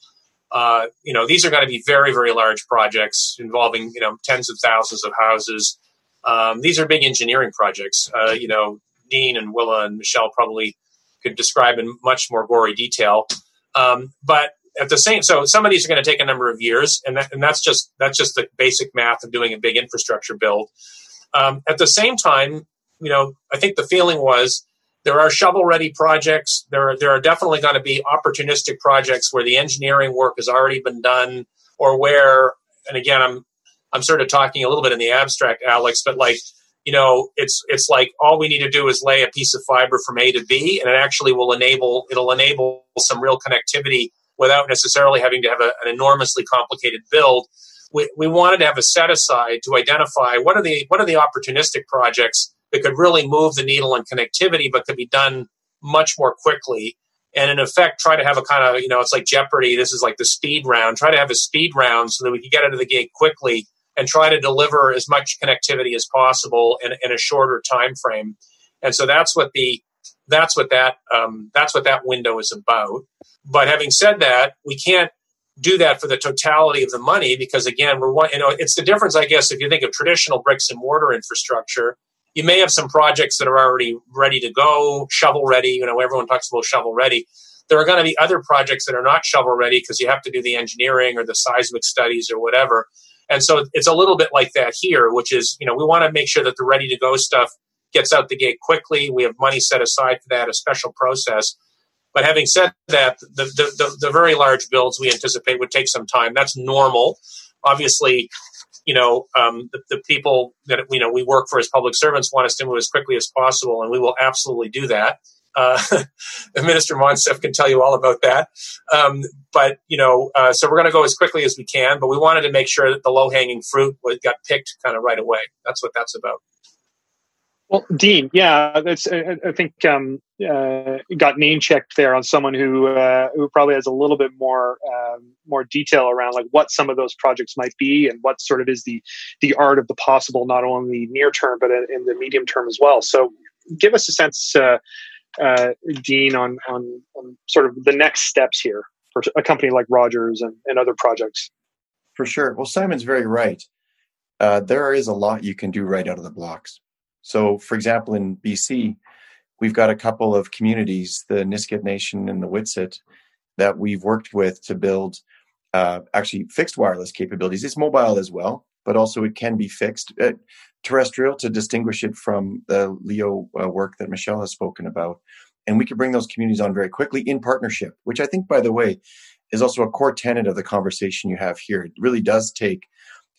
uh, you know these are going to be very very large projects involving you know tens of thousands of houses um, these are big engineering projects. Uh, you know, Dean and Willa and Michèle probably could describe in much more gory detail. Um, but at the same, so some of these are going to take a number of years, and that, and that's just that's just the basic math of doing a big infrastructure build. Um, at the same time, you know, I think the feeling was there are shovel-ready projects. There are, there are definitely going to be opportunistic projects where the engineering work has already been done, or where, and again, I'm I'm sort of talking a little bit in the abstract, Alex, but like you know, it's it's like all we need to do is lay a piece of fiber from A to B, and it actually will enable it'll enable some real connectivity without necessarily having to have a, an enormously complicated build. We, we wanted to have a set aside to identify what are the what are the opportunistic projects that could really move the needle on connectivity, but could be done much more quickly. And in effect, try to have a kind of you know it's like Jeopardy. This is like the speed round. Try to have a speed round so that we can get out of the gate quickly and try to deliver as much connectivity as possible in, in a shorter time frame. And so that's what the that's what that um, that's what that window is about. But having said that, we can't do that for the totality of the money because again, we're one. You know, it's the difference, I guess, if you think of traditional bricks and mortar infrastructure. You may have some projects that are already ready to go, shovel ready. You know, everyone talks about shovel ready. There are going to be other projects that are not shovel ready because you have to do the engineering or the seismic studies or whatever. And so it's a little bit like that here, which is, you know, we want to make sure that the ready to go stuff gets out the gate quickly. We have money set aside for that, a special process. But having said that, the, the, the, the very large builds we anticipate would take some time. That's normal. Obviously, you know, um, the, the, people that you know we work for as public servants want us to move as quickly as possible, and we will absolutely do that. Uh, [laughs] Minister Monsef can tell you all about that. Um, but you know, uh, so we're going to go as quickly as we can. But we wanted to make sure that the low hanging fruit got picked kind of right away. That's what that's about. Well, Dean, yeah, that's. I, think um, uh, got name checked there on someone who uh, who probably has a little bit more um, more detail around like what some of those projects might be and what sort of is the the art of the possible, not only near term but in the medium term as well. So, give us a sense, uh, uh, Dean, on, on, on sort of the next steps here for a company like Rogers and, and other projects. For sure. Well, Simon's very right. Uh, there is a lot you can do right out of the blocks. So, for example, in BC, we've got a couple of communities, the Nisga'a Nation and the Witset, that we've worked with to build uh, actually fixed wireless capabilities. It's mobile as well, but also it can be fixed. Uh, terrestrial to distinguish it from the LEO uh, work that Michèle has spoken about. And we can bring those communities on very quickly in partnership, which I think, by the way, is also a core tenet of the conversation you have here. It really does take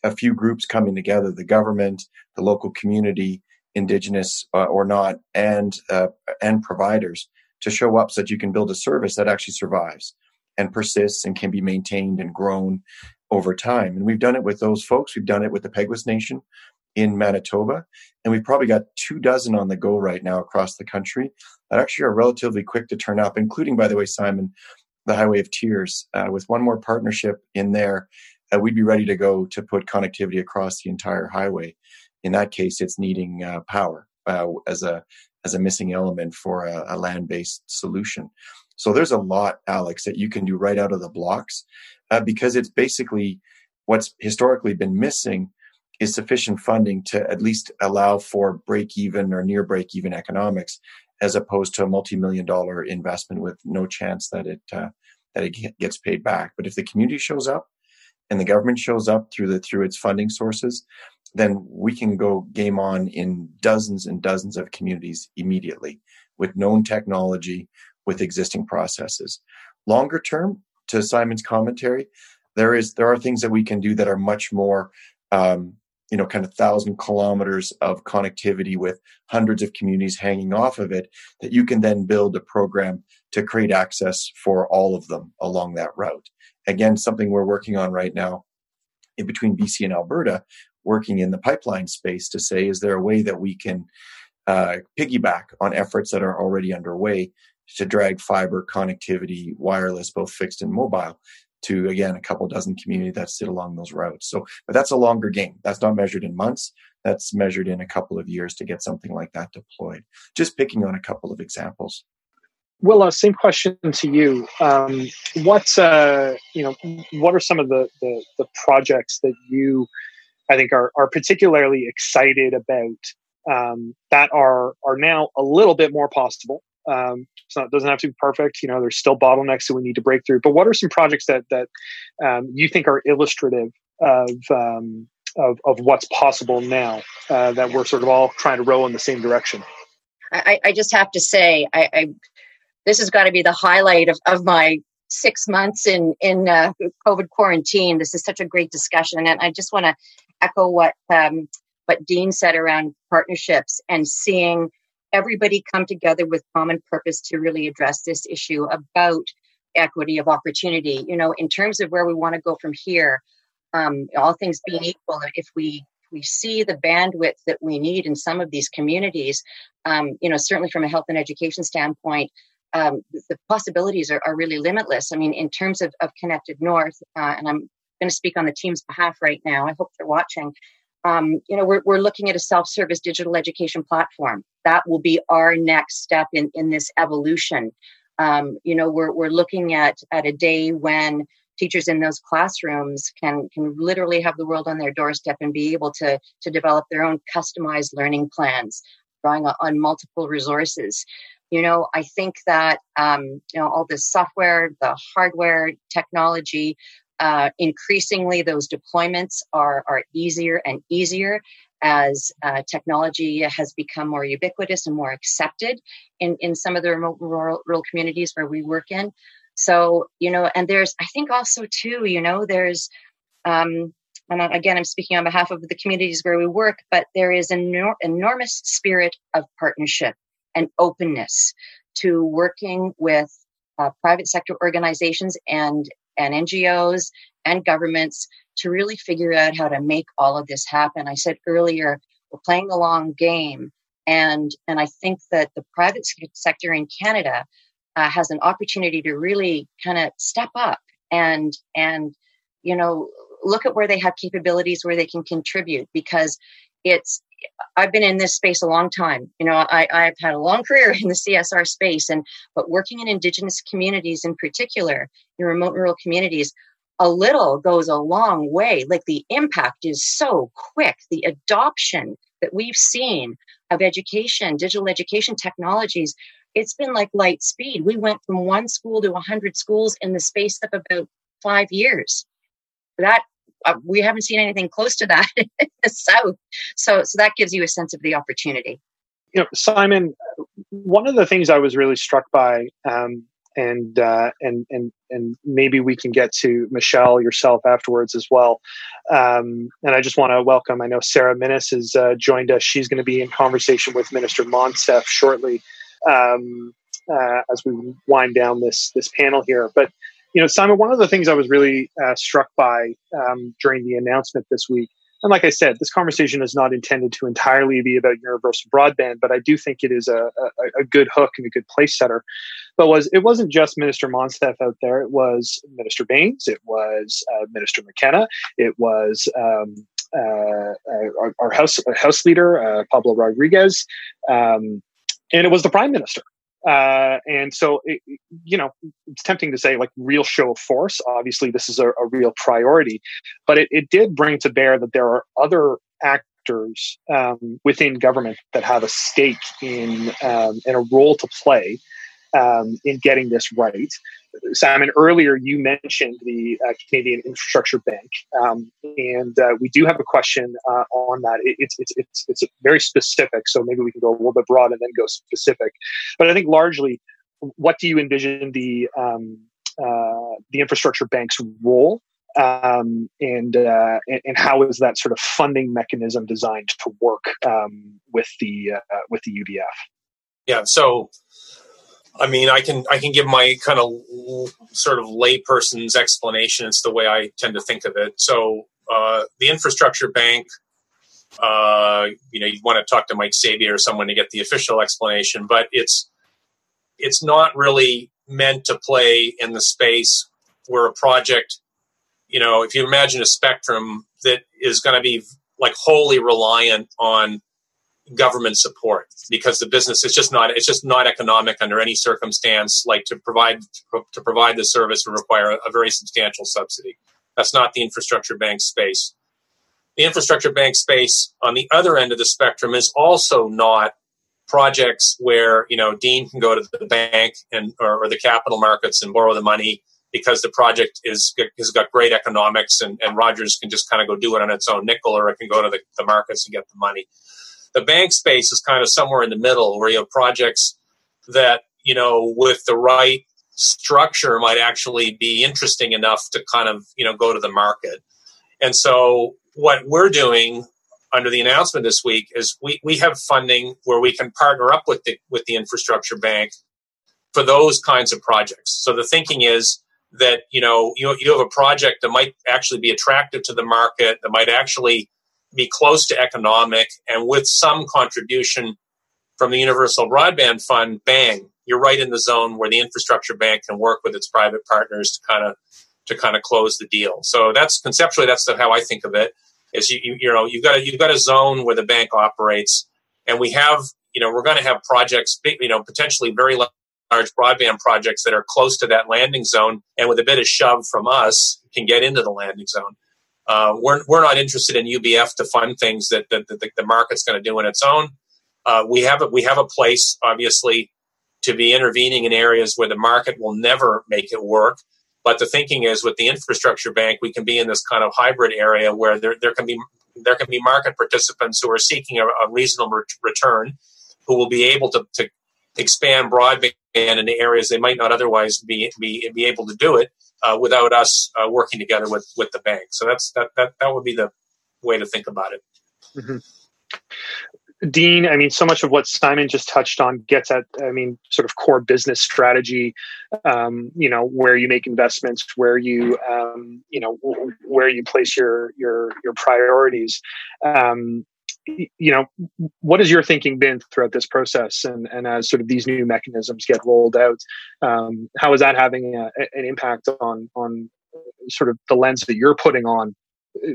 a few groups coming together the government, the local community, indigenous uh, or not, and, uh, and providers to show up so that you can build a service that actually survives and persists and can be maintained and grown over time. And we've done it with those folks. We've done it with the Peguis Nation in Manitoba. And we've probably got two dozen on the go right now across the country that actually are relatively quick to turn up, including, by the way, Simon, the Highway of Tears. Uh, with one more partnership in there, uh, we'd be ready to go to put connectivity across the entire highway. In that case, it's needing uh, power uh, as a as a missing element for a, a land based solution. So there's a lot, Alex, that you can do right out of the blocks uh, because it's basically what's historically been missing is sufficient funding to at least allow for break even or near break even economics as opposed to a multi-million dollar investment with no chance that it uh, that it gets paid back. But if the community shows up and the government shows up through the through its funding sources then we can go game on in dozens and dozens of communities immediately with known technology with existing processes longer term to simon's commentary there is there are things that we can do that are much more um, you know, kind of thousand kilometers of connectivity with hundreds of communities hanging off of it, that you can then build a program to create access for all of them along that route. Again, something we're working on right now in between BC and Alberta, working in the pipeline space to say, is there a way that we can uh, piggyback on efforts that are already underway to drag fiber connectivity, wireless, both fixed and mobile, to again a couple dozen community that sit along those routes. So, but that's a longer game. That's not measured in months. That's measured in a couple of years to get something like that deployed. Just picking on a couple of examples. Well, uh, same question to you. Um, what uh, you know? What are some of the, the, the projects that you, I think, are are particularly excited about um, that are are now a little bit more possible um, so it doesn't have to be perfect. You know, there's still bottlenecks that we need to break through. But what are some projects that that um, you think are illustrative of, um, of of what's possible now uh, that we're sort of all trying to row in the same direction? I, I just have to say, I, I this has got to be the highlight of, of my six months in in uh, COVID quarantine. This is such a great discussion, and I just want to echo what um, what Dean said around partnerships and seeing everybody come together with common purpose to really address this issue about equity of opportunity. You know, in terms of where we want to go from here, um, all things being equal, if we we see the bandwidth that we need in some of these communities, um, you know, certainly from a health and education standpoint, um, the possibilities are, are, really limitless. I mean, in terms of, of Connected North, uh, and I'm going to speak on the team's behalf right now. I hope they're watching. Um, you know, we're, we're looking at a self-service digital education platform. That will be our next step in, in this evolution. Um, you know, we're, we're looking at, at a day when teachers in those classrooms can, can literally have the world on their doorstep and be able to, to develop their own customized learning plans, drawing on multiple resources. You know, I think that, um, you know, all this software, the hardware, technology, uh, increasingly those deployments are, are easier and easier as uh, technology has become more ubiquitous and more accepted in, in some of the remote rural, rural communities where we work in. So, you know, and there's, I think also too, you know, there's, um, and again, I'm speaking on behalf of the communities where we work, but there is an enor- enormous spirit of partnership and openness to working with uh, private sector organizations and and NGOs and governments to really figure out how to make all of this happen. I said earlier, we're playing the long game. And, and I think that the private sector in Canada uh, has an opportunity to really kind of step up and, and, you know, look at where they have capabilities where they can contribute because it's, I've been in this space a long time. You know, I, I've had a long career in the CSR space, and but working in Indigenous communities in particular, in remote rural communities, a little goes a long way. Like the impact is so quick. The adoption that we've seen of education, digital education technologies, it's been like light speed. We went from one school to 100 schools in the space of about five years. That uh, we haven't seen anything close to that [laughs] in the south. So, so that gives you a sense of the opportunity. You know, Simon, one of the things I was really struck by, um, and uh, and and and maybe we can get to Michèle yourself afterwards as well. Um, and I just want to welcome. I know Sarah Minnes has uh, joined us. She's going to be in conversation with Minister Monsef shortly um, uh, as we wind down this this panel here. But you know, Simon, one of the things I was really uh, struck by um, during the announcement this week, and like I said, this conversation is not intended to entirely be about universal broadband, but I do think it is a, a, a good hook and a good place setter. But was it wasn't just Minister Monsef out there; it was Minister Bains, it was uh, Minister McKenna, it was um, uh, our, our, house house leader uh, Pablo Rodriguez, um, and it was the Prime Minister. Uh, and so, it, you know, it's tempting to say like real show of force. Obviously, this is a, a real priority, but it, it, did bring to bear that there are other actors um, within government that have a stake in um, and a role to play um, in getting this right. Simon, earlier you mentioned the uh, Canadian Infrastructure Bank, um, and uh, we do have a question uh, on that. It, it's, it's it's it's very specific, so maybe we can go a little bit broad and then go specific. But I think largely, what do you envision the um, uh, the infrastructure bank's role, um, and, uh, and, and how is that sort of funding mechanism designed to work um, with the uh, with the UBF? Yeah, so I mean, I can I can give my kind of sort of layperson's explanation. It's the way I tend to think of it. So uh, the infrastructure bank, uh, you know, you want to talk to Mike Sabia or someone to get the official explanation, but it's it's not really meant to play in the space where a project, you know, if you imagine a spectrum that is going to be like wholly reliant on government support because the business is just not it's just not economic under any circumstance like to provide to provide the service would require a, very substantial subsidy. That's not the infrastructure bank space. The infrastructure bank space on the other end of the spectrum is also not projects where you know dean can go to the bank and or, or the capital markets and borrow the money because the project is has got great economics and, and rogers can just kind of go do it on its own nickel or it can go to the, the markets and get the money the bank space is kind of somewhere in the middle where you have projects that, you know, with the right structure might actually be interesting enough to kind of, you know, go to the market. And so what we're doing under the announcement this week is we, we have funding where we can partner up with the with the infrastructure bank for those kinds of projects. So the thinking is that you know you, you have a project that might actually be attractive to the market, that might actually be close to economic, and with some contribution from the Universal Broadband Fund, bang, you're right in the zone where the infrastructure bank can work with its private partners to kind of to kind of close the deal. So that's conceptually that's the, how I think of it. Is you, you, you know you've got a, you've got a zone where the bank operates, and we have you know we're going to have projects you know potentially very large broadband projects that are close to that landing zone, and with a bit of shove from us can get into the landing zone. Uh, we're, we're not interested in UBF to fund things that, that, that the market's going to do on its own. Uh, we have a, we have a place, obviously, to be intervening in areas where the market will never make it work. But the thinking is, with the infrastructure bank, we can be in this kind of hybrid area where there, there can be there can be market participants who are seeking a, a reasonable return, who will be able to, to expand broadband in areas they might not otherwise be be, be able to do it uh, without us uh, working together with with the bank. So that's that that that would be the way to think about it. Mm-hmm. Dean, I mean, so much of what Simon just touched on gets at, I mean, sort of core business strategy. Um, you know, where you make investments, where you, um, you know, where you place your your your priorities. Um, you know, what has your thinking been throughout this process, and and as sort of these new mechanisms get rolled out, um, how is that having a, an impact on on sort of the lens that you're putting on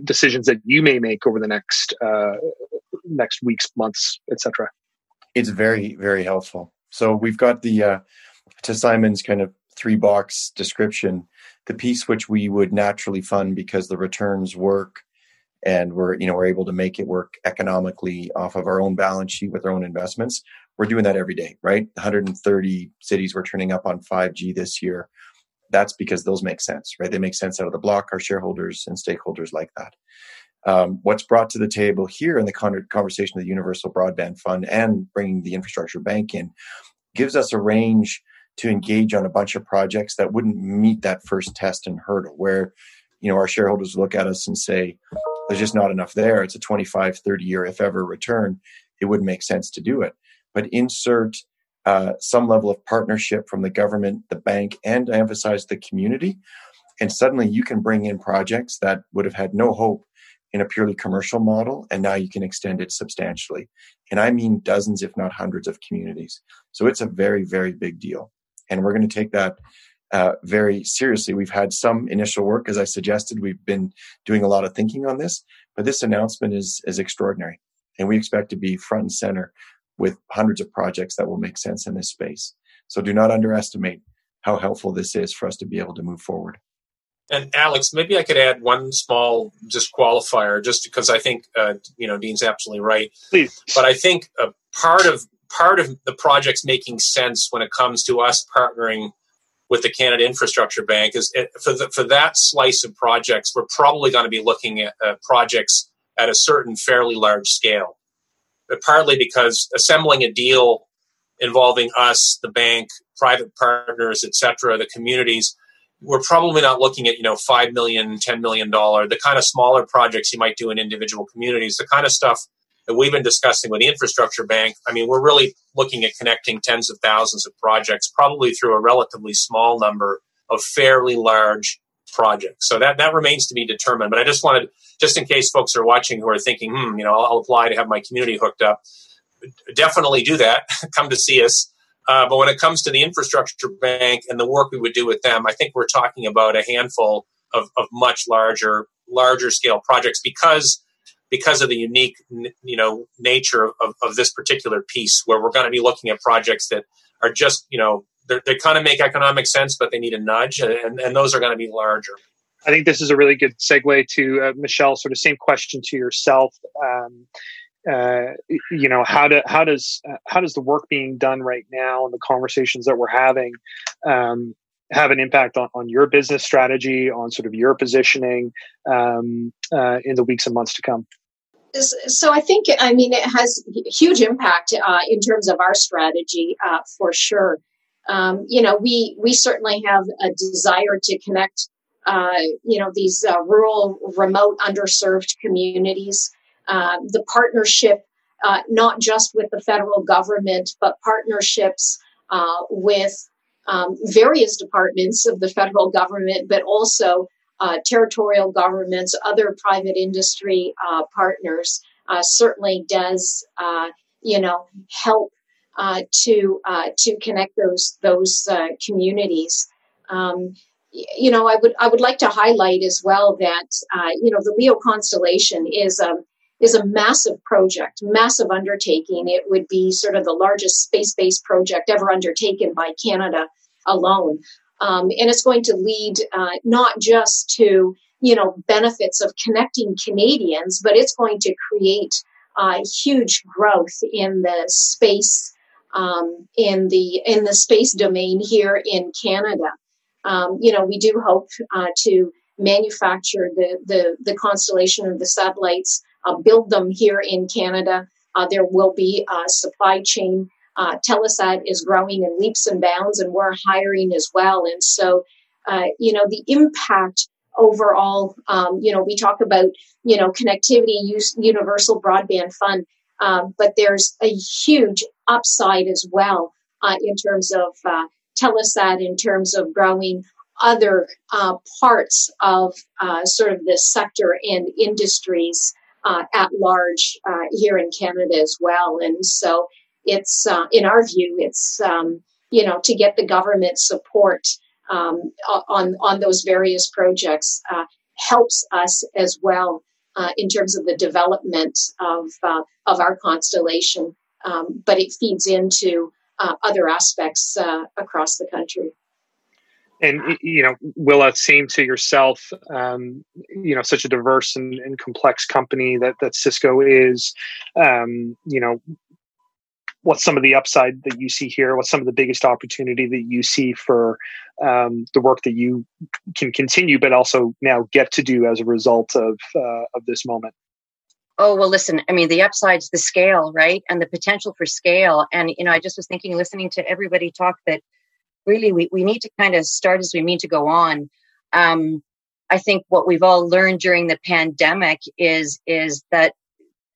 decisions that you may make over the next uh, next weeks, months, etc. It's very very helpful. So we've got the uh, to Simon's kind of three box description, the piece which we would naturally fund because the returns work and we're you know we're able to make it work economically off of our own balance sheet with our own investments we're doing that every day right 130 cities we're turning up on 5g this year that's because those make sense, right? They make sense out of the block. Our shareholders and stakeholders like that. Um, what's brought to the table here in the con- conversation of the Universal Broadband Fund and bringing the infrastructure bank in gives us a range to engage on a bunch of projects that wouldn't meet that first test and hurdle where you know our shareholders look at us and say there's just not enough there it's a 25 30 year if ever return it wouldn't make sense to do it but insert uh, some level of partnership from the government, the bank, and I emphasize the community. And suddenly you can bring in projects that would have had no hope in a purely commercial model, and now you can extend it substantially. And I mean dozens, if not hundreds, of communities. So it's a very, very big deal. And we're going to take that uh, very seriously. We've had some initial work, as I suggested. We've been doing a lot of thinking on this, but this announcement is is extraordinary, and we expect to be front and center with hundreds of projects that will make sense in this space. So do not underestimate how helpful this is for us to be able to move forward. And Alex, maybe I could add one small just qualifier, just because I think uh, you know Dean's absolutely right. Please, but I think a part of part of the project's making sense when it comes to us partnering with the Canada Infrastructure Bank is for the, for that slice of projects, we're probably going to be looking at uh, projects at a certain fairly large scale but partly because assembling a deal involving us, the bank, private partners, etc., the communities, we're probably not looking at you know five million, ten million dollar, the kind of smaller projects you might do in individual communities, the kind of stuff that we've been discussing with the infrastructure bank. I mean, we're really looking at connecting tens of thousands of projects, probably through a relatively small number of fairly large projects. So that that remains to be determined. But I just wanted just in case folks are watching who are thinking, hmm, you know, I'll, I'll apply to have my community hooked up. Definitely do that. [laughs] Come to see us. Uh, but when it comes to the infrastructure bank and the work we would do with them, I think we're talking about a handful of, of much larger, larger scale projects because because of the unique, you know, nature of, of this particular piece, where we're going to be looking at projects that are just, you know, they kind of make economic sense, but they need a nudge, and, and those are going to be larger. I think this is a really good segue to uh, Michèle. Sort of same question to yourself. Um, uh, you know, how do how does uh, how does the work being done right now and the conversations that we're having um, have an impact on, on your business strategy, on sort of your positioning um, uh, in the weeks and months to come? So I think I mean it has huge impact uh, in terms of our strategy uh, for sure. Um, you know, we we certainly have a desire to connect uh, you know, these uh, rural, remote, underserved communities. Uh, the partnership, uh, not just with the federal government, but partnerships with um, various departments of the federal government, but also uh, territorial governments, other private industry partners, certainly does, you know, help to to connect those those communities. Um, you know, I would I would like to highlight as well that uh, you know the LEO constellation is a is a massive project, massive undertaking. It would be sort of the largest space based project ever undertaken by Canada alone, um, and it's going to lead uh, not just to you know benefits of connecting Canadians, but it's going to create uh, huge growth in the space um, in the in the space domain here in Canada um, you know, we do hope uh, to manufacture the, the, the constellation of the satellites, uh, build them here in Canada. Uh, there will be a supply chain. Uh, Telesat is growing in leaps and bounds, and we're hiring as well. And so, uh, you know, the impact overall, um, you know, we talk about, you know, connectivity, use, universal broadband fund, um, but there's a huge upside as well uh, in terms of Telesat in terms of growing other uh, parts of uh, sort of this sector and industries uh, at large uh, here in Canada as well. And so it's, uh, in our view, it's, um, you know, to get the government support um, on, on those various projects uh, helps us as well in terms of the development of, of our constellation. Um, but it feeds into uh, other aspects uh, across the country. And you know, Willa, same to yourself. Um, you know, such a diverse and, and, complex company that that Cisco is. Um, you know, what's some of the upside that you see here? What's some of the biggest opportunity that you see for um, the work that you can continue, but also now get to do as a result of uh, of this moment? oh well listen i mean the upside's the scale right and the potential for scale and you know i just was thinking listening to everybody talk that really we, we need to kind of start as we mean to go on um, i think what we've all learned during the pandemic is is that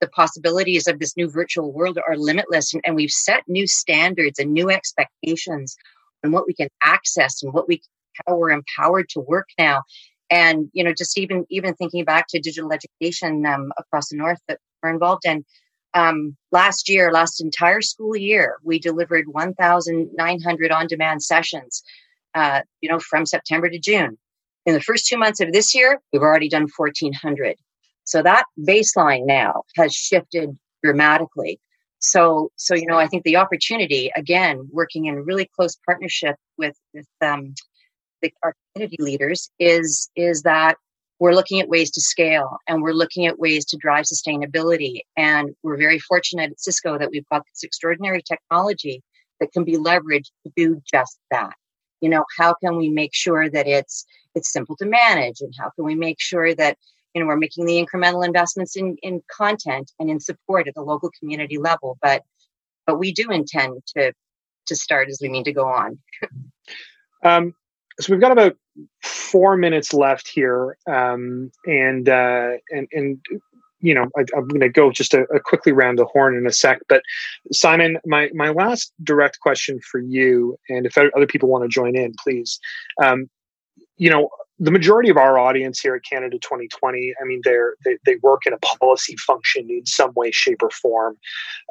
the possibilities of this new virtual world are limitless and, and we've set new standards and new expectations on what we can access and what we how we're empowered to work now. And you know just even even thinking back to digital education um, across the north that we're involved in um, last year last entire school year we delivered 1900 on-demand sessions uh, you know from september to june. In the first two months of this year we've already done 1400 so that baseline now has shifted dramatically. So so you know i think the opportunity again working in really close partnership with with um, the, our community leaders is is that we're looking at ways to scale and we're looking at ways to drive sustainability. And we're very fortunate at cisco that we've got this extraordinary technology that can be leveraged to do just that. You know how can we make sure that it's it's simple to manage and how can we make sure that you know we're making the incremental investments in in content and in support at the local community level but but we do intend to to start as we mean to go on [laughs] um, so we've got about four minutes left here, um, and uh, and and you know I, am going to go just a, a, quickly round the horn in a sec. But Simon, my my last direct question for you, and if other people want to join in, please. Um, you know, the majority of our audience here at Canada 2020, I mean, they're, they, they work in a policy function in some way, shape, or form.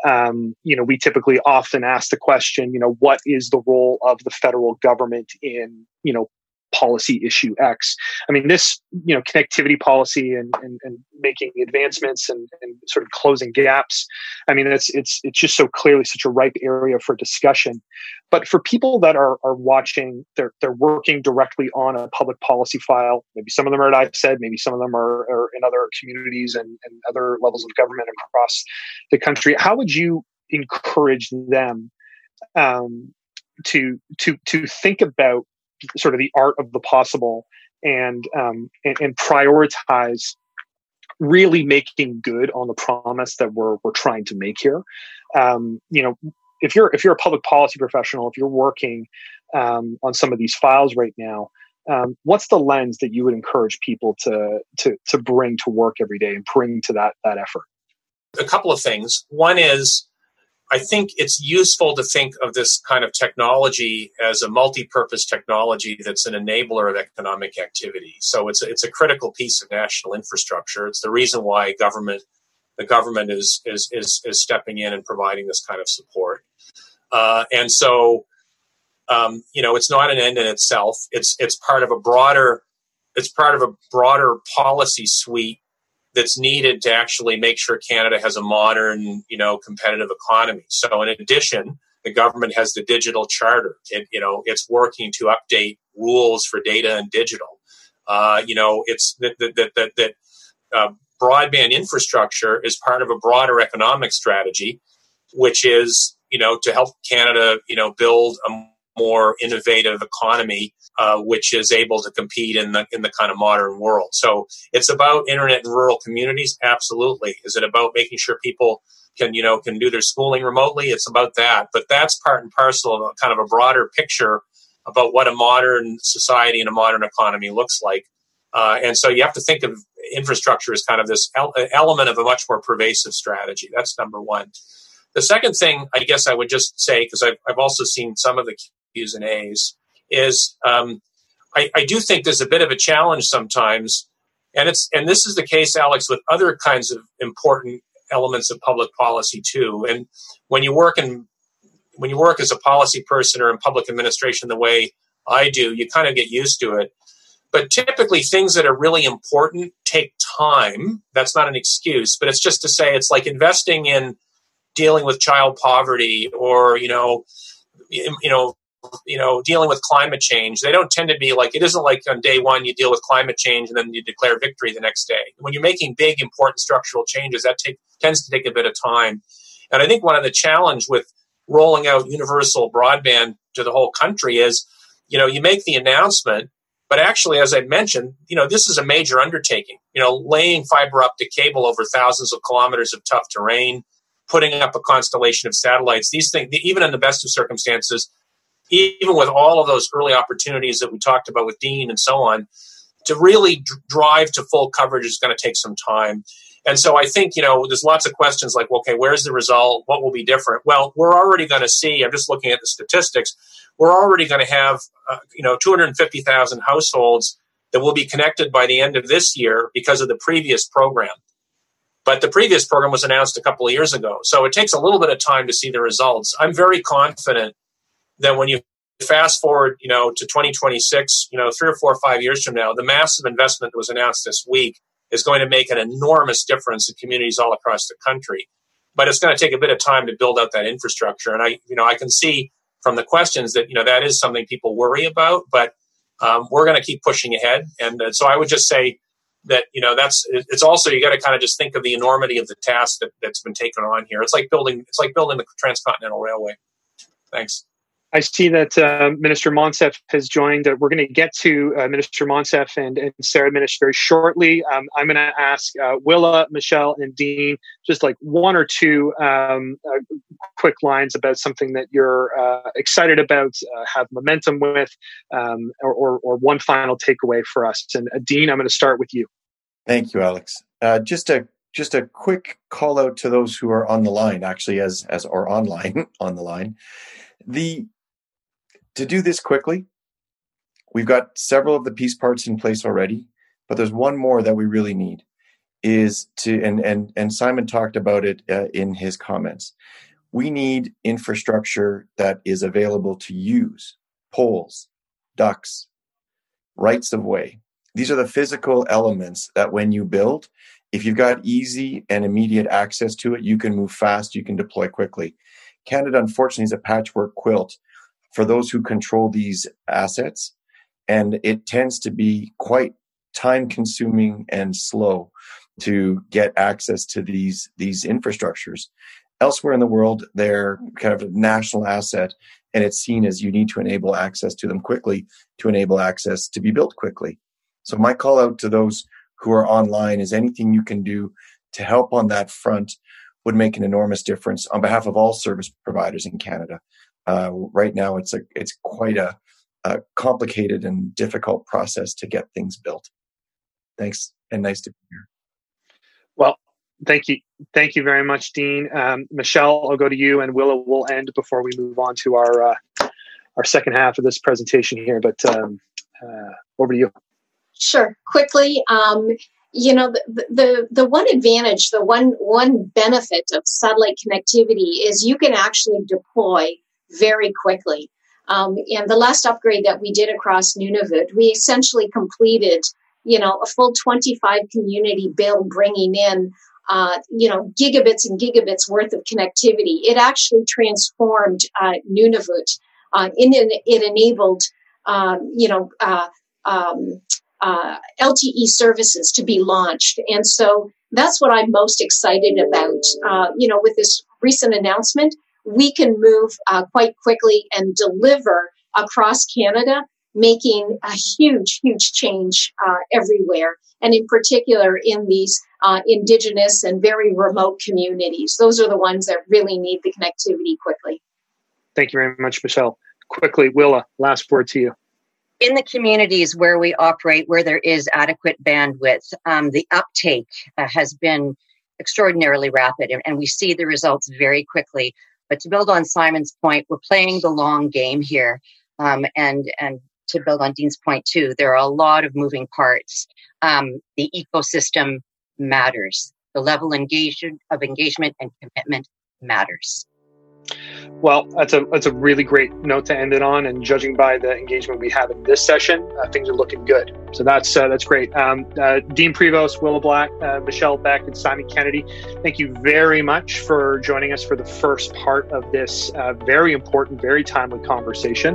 Um, you know, we typically often ask the question, you know, what is the role of the federal government in, you know, policy issue X. I mean, this, you know, connectivity policy and, and, and making advancements and, and, sort of closing gaps. I mean, it's, it's, it's just so clearly such a ripe area for discussion. But for people that are, are watching, they're, they're working directly on a public policy file. Maybe some of them are at ISED, maybe some of them are, are in other communities and, and other levels of government across the country. How would you encourage them um, to to to think about sort of the art of the possible and um, and, and prioritize really making good on the promise that we're we're trying to make here. Um, you know, if you're if you're a public policy professional, if you're working um, on some of these files right now, um, what's the lens that you would encourage people to to to bring to work every day and bring to that that effort? A couple of things. One is I think it's useful to think of this kind of technology as a multi-purpose technology that's an enabler of economic activity. So it's a, it's a critical piece of national infrastructure. It's the reason why government the government is is is, is stepping in and providing this kind of support. Uh, and so, um, you know, it's not an end in itself. It's it's part of a broader it's part of a broader policy suite that's needed to actually make sure Canada has a modern, you know, competitive economy. So, in addition, the government has the digital charter. It, you know, it's working to update rules for data and digital. Uh, you know, it's that that that, that uh, broadband infrastructure is part of a broader economic strategy, which is you know to help Canada, you know, build a more innovative economy uh, which is able to compete in the in the kind of modern world. So it's about internet in rural communities. Absolutely. Is it about making sure people can you know can do their schooling remotely? It's about that. But that's part and parcel of a, kind of a broader picture about what a modern society and a modern economy looks like. Uh, and so you have to think of infrastructure as kind of this element of a much more pervasive strategy. That's number one. The second thing, I guess I would just say, because I've, I've also seen some of the Q's and A's, is um, I, I do think there's a bit of a challenge sometimes, and it's and this is the case, Alex, with other kinds of important elements of public policy too. And when you work in when you work as a policy person or in public administration the way I do, you kind of get used to it. But typically, things that are really important take time. That's not an excuse, but it's just to say it's like investing in dealing with child poverty or you know you know you know, dealing with climate change, they don't tend to be like, it isn't like on day one you deal with climate change and then you declare victory the next day. When you're making big, important structural changes, that take, tends to take a bit of time. And I think one of the challenge with rolling out universal broadband to the whole country is, you know, you make the announcement, but actually, as I mentioned, you know, this is a major undertaking. You know, laying fiber optic cable over thousands of kilometers of tough terrain, putting up a constellation of satellites. These things, even in the best of circumstances, even with all of those early opportunities that we talked about with Dean and so on, to really drive to full coverage is going to take some time. And so I think, you know, there's lots of questions like, okay, where's the result? What will be different? Well, we're already going to see, I'm just looking at the statistics, we're already going to have, uh, you know, 250,000 households that will be connected by the end of this year because of the previous program. But the previous program was announced a couple of years ago. So it takes a little bit of time to see the results. I'm very confident that when you fast forward, you know, to 2026, you know, three or four or five years from now, the massive investment that was announced this week is going to make an enormous difference in communities all across the country. But it's going to take a bit of time to build out that infrastructure. And I, you know, I can see from the questions that, you know, that is something people worry about, but um, we're going to keep pushing ahead. And uh, so I would just say that, you know, that's, it's also, you got to kind of just think of the enormity of the task that, that's been taken on here. It's like building, it's like building the transcontinental railway. Thanks. I see that uh, Minister Monsef has joined. Uh, we're going to get to uh, Minister Monsef and, and Sarah Minnes very shortly. Um, I'm going to ask uh, Willa, Michèle, and Dean just like one or two um, uh, quick lines about something that you're uh, excited about, have momentum with, um, or, or, or, one final takeaway for us. And Dean, I'm going to start with you. Thank you, Alex. just a just a quick call out to those who are on the line, actually, as as or online [laughs] on the line. The to do this quickly, we've got several of the piece parts in place already, but there's one more that we really need is to and and and Simon talked about it uh, in his comments. We need infrastructure that is available to use poles, ducts, rights of way. These are the physical elements that when you build, if you've got easy and immediate access to it, you can move fast, you can deploy quickly. Canada, unfortunately, is a patchwork quilt for those who control these assets. And it tends to be quite time consuming and slow to get access to these, these infrastructures. Elsewhere in the world, they're kind of a national asset and it's seen as you need to enable access to them quickly to enable access to be built quickly. So my call out to those who are online is anything you can do to help on that front would make an enormous difference on behalf of all service providers in Canada. Uh, right now, it's a it's quite a a complicated and difficult process to get things built. Thanks, and nice to be here. Well, thank you, thank you very much, Dean. Um, Michèle, I'll go to you, and Willa will end before we move on to our uh, our second half of this presentation here. But um, uh, over to you. Sure. Quickly, um, you know, the, the the one advantage, the one one benefit of satellite connectivity is you can actually deploy very quickly. Um, and the last upgrade that we did across Nunavut, we essentially completed, you know, a full 25 community bill bringing in, uh, you know, gigabits and gigabits worth of connectivity. It actually transformed uh, Nunavut. Uh, it, it enabled, um, you know, uh, um, uh, LTE services to be launched. And so that's what I'm most excited about. Uh, you know, with this recent announcement, we can move uh, quite quickly and deliver across Canada, making a huge, huge change uh, everywhere, and in particular in these uh, Indigenous and very remote communities. Those are the ones that really need the connectivity quickly. Thank you very much, Michèle. Quickly, Willa, last word to you in the communities where we operate, where there is adequate bandwidth, um, the uptake uh, has been extraordinarily rapid, and, and, we see the results very quickly. But to build on Simon's point, we're playing the long game here, um, and and to build on Dean's point too, there are a lot of moving parts. Um, the ecosystem matters. The level engagement of engagement and commitment matters. Well, that's a that's a really great note to end it on. And judging by the engagement we have in this session, uh, things are looking good. So that's uh, that's great. Um, uh, Dean Prevost, Willa Black, uh, Michèle Beck, and Simon Kennedy, thank you very much for joining us for the first part of this uh, very important, very timely conversation.